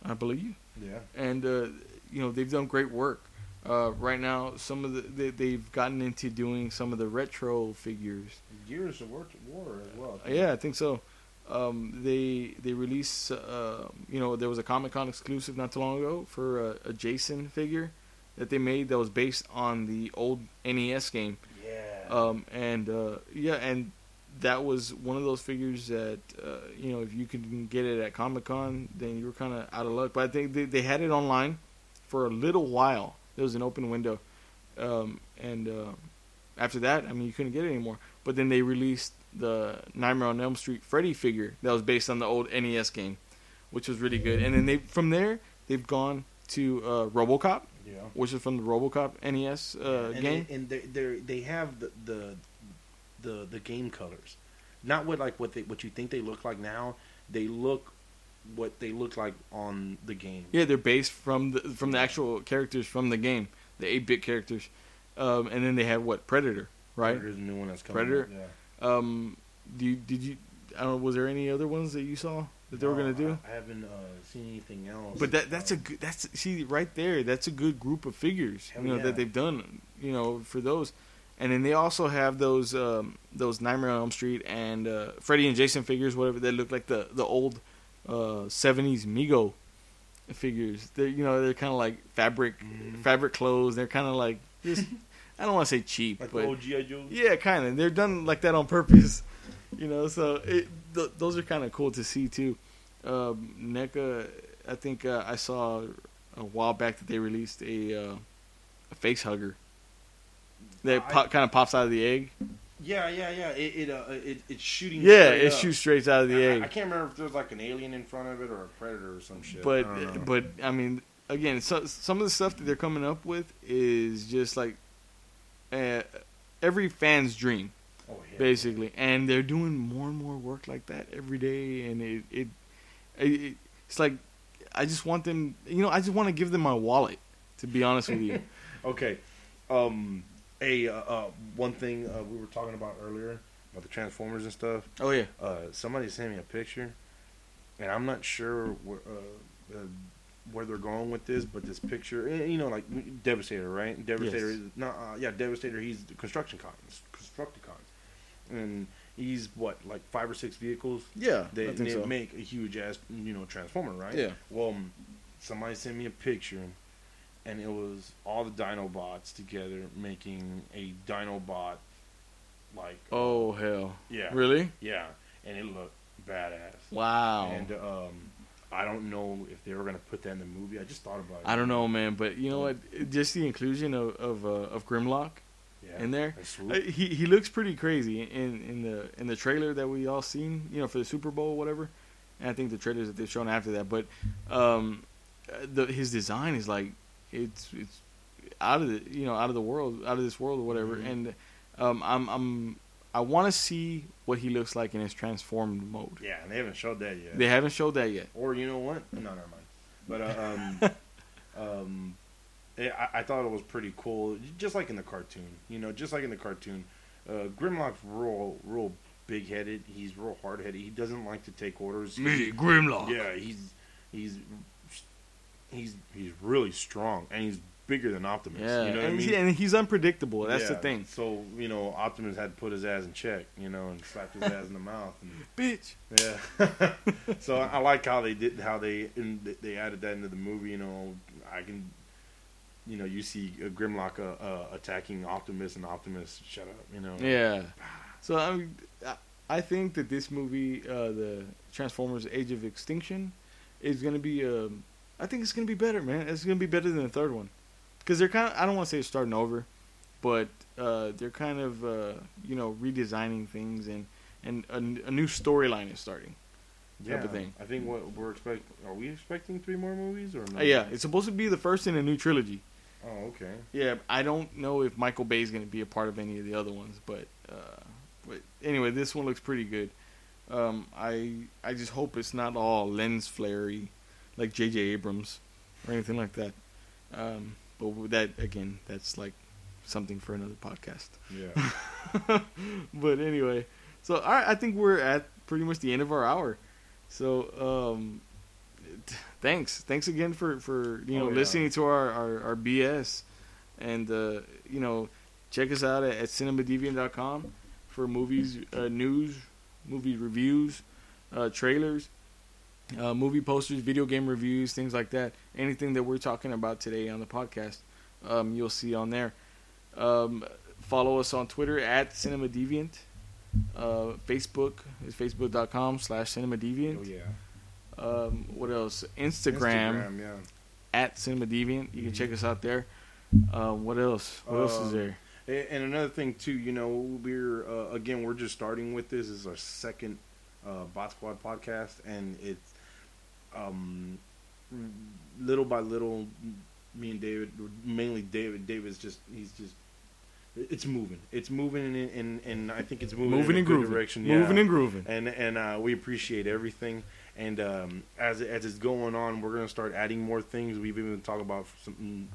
[SPEAKER 1] I believe.
[SPEAKER 2] Yeah.
[SPEAKER 1] and uh, you know they've done great work. Uh, right now, some of the they, they've gotten into doing some of the retro figures.
[SPEAKER 2] Gears of War, War as well. I.
[SPEAKER 1] Yeah, I think so. Um, they they released uh, you know there was a Comic Con exclusive not too long ago for a, a Jason figure that they made that was based on the old NES game.
[SPEAKER 2] Yeah.
[SPEAKER 1] Um, and uh, yeah, and that was one of those figures that uh, you know if you could get it at Comic Con, then you were kind of out of luck. But I think they, they had it online for a little while. There was an open window, um, and uh, after that, I mean, you couldn't get it anymore. But then they released the Nightmare on Elm Street Freddy figure that was based on the old NES game, which was really good. And then they from there they've gone to uh, RoboCop,
[SPEAKER 2] yeah.
[SPEAKER 1] which is from the RoboCop NES uh,
[SPEAKER 2] and
[SPEAKER 1] game.
[SPEAKER 2] They, and they they they have the, the the the game colors, not what like what they what you think they look like now. They look what they look like on the game.
[SPEAKER 1] Yeah, they're based from the from the actual characters from the game, the eight bit characters, um, and then they have what Predator, right?
[SPEAKER 2] There's a new one that's coming.
[SPEAKER 1] Predator?
[SPEAKER 2] Out, yeah.
[SPEAKER 1] Um, do you, did you? I don't know. Was there any other ones that you saw that they were gonna do?
[SPEAKER 2] I, I haven't uh, seen anything else.
[SPEAKER 1] But that that's a good. That's see right there. That's a good group of figures.
[SPEAKER 2] Hell
[SPEAKER 1] you know
[SPEAKER 2] yeah.
[SPEAKER 1] that they've done. You know for those, and then they also have those um, those Nightmare on Elm Street and uh, Freddy and Jason figures, whatever. They look like the the old uh, '70s Mego figures. They're you know they're kind of like fabric
[SPEAKER 2] Mhm.
[SPEAKER 1] fabric clothes. They're kind of like just. I don't want to say cheap,
[SPEAKER 2] like
[SPEAKER 1] but
[SPEAKER 2] old GI Joe.
[SPEAKER 1] yeah, kind of. They're done like that on purpose, you know. So it, th- those are kind of cool to see too. Um, NECA, I think uh, I saw a while back that they released a uh, a face hugger that
[SPEAKER 2] I-
[SPEAKER 1] pop, kind of pops out of the egg.
[SPEAKER 2] Yeah, yeah, yeah. It, it uh it, it's shooting.
[SPEAKER 1] Yeah, it
[SPEAKER 2] up.
[SPEAKER 1] shoots straight out of the
[SPEAKER 2] I,
[SPEAKER 1] egg.
[SPEAKER 2] I can't remember if there's like an alien in front of it or a predator or some shit.
[SPEAKER 1] but
[SPEAKER 2] I
[SPEAKER 1] but I mean, again, so, some of the stuff that they're coming up with is just like uh, every fan's dream.
[SPEAKER 2] oh, yeah.
[SPEAKER 1] basically, and they're doing more and more work like that every day, and it, it, it it's like I just want them, you know, I just want to give them my wallet, to be honest with you.
[SPEAKER 2] Okay. Um. A uh, uh, one thing uh, we were talking about earlier about the Transformers and stuff.
[SPEAKER 1] oh yeah,
[SPEAKER 2] Uh, somebody sent me a picture, and I'm not sure where, uh, uh, where they're going with this, but this picture, eh, you know, like Devastator, right? Devastator,
[SPEAKER 1] Yes.
[SPEAKER 2] is, no, uh, yeah, Devastator. He's the construction con- Destructicons, and he's what like five or six vehicles.
[SPEAKER 1] Yeah,
[SPEAKER 2] They, they
[SPEAKER 1] so.
[SPEAKER 2] make a huge ass you know transformer, right?
[SPEAKER 1] Yeah.
[SPEAKER 2] Well, somebody sent me a picture, and it was all the Dinobots together making a Dinobot, like
[SPEAKER 1] Oh hell!
[SPEAKER 2] yeah,
[SPEAKER 1] Really?
[SPEAKER 2] yeah, and it looked badass.
[SPEAKER 1] Wow.
[SPEAKER 2] And um, I don't know if they were gonna put that in the movie. I just thought about it.
[SPEAKER 1] I don't know, man, but you know what? Just the inclusion of of, uh, of Grimlock
[SPEAKER 2] Yeah.
[SPEAKER 1] in there. Uh, he he looks pretty crazy in in the in the trailer that we all seen, you know, for the Super Bowl or whatever. And I think the trailers that they've shown after that, but um, uh, the his design is like it's it's out of the you know out of the world, out of this world or whatever.
[SPEAKER 2] Mhm.
[SPEAKER 1] And um, I'm I'm I want to see what he looks like in his transformed mode.
[SPEAKER 2] yeah, and they haven't showed that yet.
[SPEAKER 1] They haven't showed that yet.
[SPEAKER 2] Or you know what? No, never mind. But uh, um, um, eh, I, I thought it was pretty cool, just like in the cartoon. You know, just like in the cartoon, uh, Grimlock's real, real big headed. He's real hard headed. He doesn't like to take orders.
[SPEAKER 1] Me, Grimlock.
[SPEAKER 2] Yeah, he's he's he's he's really strong, and he's bigger than Optimus.
[SPEAKER 1] Yeah,
[SPEAKER 2] you know what
[SPEAKER 1] and,
[SPEAKER 2] I mean?
[SPEAKER 1] he, and he's unpredictable. That's the thing,
[SPEAKER 2] So you know, Optimus had to put his ass in check. You know, and slap his ass in the mouth. And,
[SPEAKER 1] bitch.
[SPEAKER 2] yeah. so I I like how they did how they in, they added that into the movie. You know, I can, you know, you see uh, Grimlock uh, uh, attacking Optimus and Optimus shut up. You know.
[SPEAKER 1] Yeah. So I, mean, I- I think that this movie, uh, the Transformers: Age of Extinction, is gonna be. Um, I think it's gonna be better, man. It's gonna be better than the third one, because they're kind of. I don't want to say it's starting over, but uh, they're kind of uh, you know redesigning things and and a, a new storyline is starting.
[SPEAKER 2] Yeah.
[SPEAKER 1] type of thing.
[SPEAKER 2] I think what we're expect. Are we expecting three more movies or no?
[SPEAKER 1] Uh, yeah, it's supposed to be the first in a new trilogy.
[SPEAKER 2] Oh, okay.
[SPEAKER 1] Yeah, I don't know if Michael Bay is going to be a part of any of the other ones, but uh, but anyway, this one looks pretty good. Um, I I just hope it's not all lens flary like J.J. Abrams or anything like that. Um, but that again, that's like something for another podcast.
[SPEAKER 2] Yeah.
[SPEAKER 1] but anyway, so right, I think we're at pretty much the end of our hour. So um, t- thanks, thanks again for for you know
[SPEAKER 2] Oh, yeah.
[SPEAKER 1] listening to our our, our BS, and uh, you know check us out at, at cinemadeviant.com for movies, uh, news, movie reviews, uh, trailers. Uh, movie posters, video game reviews, things like that. Anything that we're talking about today on the podcast, um, you'll see on there. Um, follow us on Twitter at Cinema Deviant. Uh, Facebook is facebook.com slash Cinema
[SPEAKER 2] oh
[SPEAKER 1] Deviant.
[SPEAKER 2] yeah.
[SPEAKER 1] Um, what else? Instagram,
[SPEAKER 2] Instagram. Yeah.
[SPEAKER 1] at Cinema Deviant. You can check us out there. Uh, what else? What else is
[SPEAKER 2] Um,
[SPEAKER 1] there?
[SPEAKER 2] And another thing too, you know, we're uh, again we're just starting with this. this is our second uh, Bot Squad podcast, and it's um, little by little. Me and David, mainly David. David's just he's just it's moving. It's moving, and and, and I think it's moving,
[SPEAKER 1] Moving
[SPEAKER 2] in a
[SPEAKER 1] and
[SPEAKER 2] good
[SPEAKER 1] grooving.
[SPEAKER 2] direction.
[SPEAKER 1] Moving and grooving.
[SPEAKER 2] and and uh, we appreciate everything. And um, as as it's going on, we're gonna start adding more things. We've even talked about some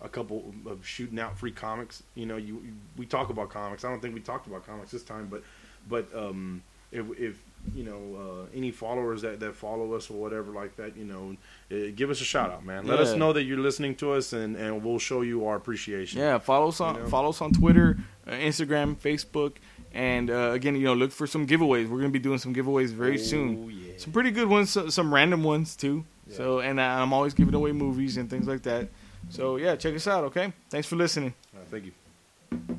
[SPEAKER 2] a couple of shooting out free comics. You know, you we talk about comics. I don't think we talked about comics this time, but but um, if if you know uh, any followers that, that follow us or whatever like that, you know, uh, give us a shout out, man. Let us know that you're listening to us, and, and we'll show you our appreciation.
[SPEAKER 1] Yeah, follow us on
[SPEAKER 2] You know?
[SPEAKER 1] follow us on Twitter, uh, Instagram, Facebook, and uh, again, you know, look for some giveaways. We're gonna be doing some giveaways very
[SPEAKER 2] Oh,
[SPEAKER 1] soon.
[SPEAKER 2] yeah.
[SPEAKER 1] Some pretty good ones, so- some random ones too. So, and I- I'm always giving away movies and things like that. So yeah, check us out. Okay, thanks for listening.
[SPEAKER 2] Uh, thank you.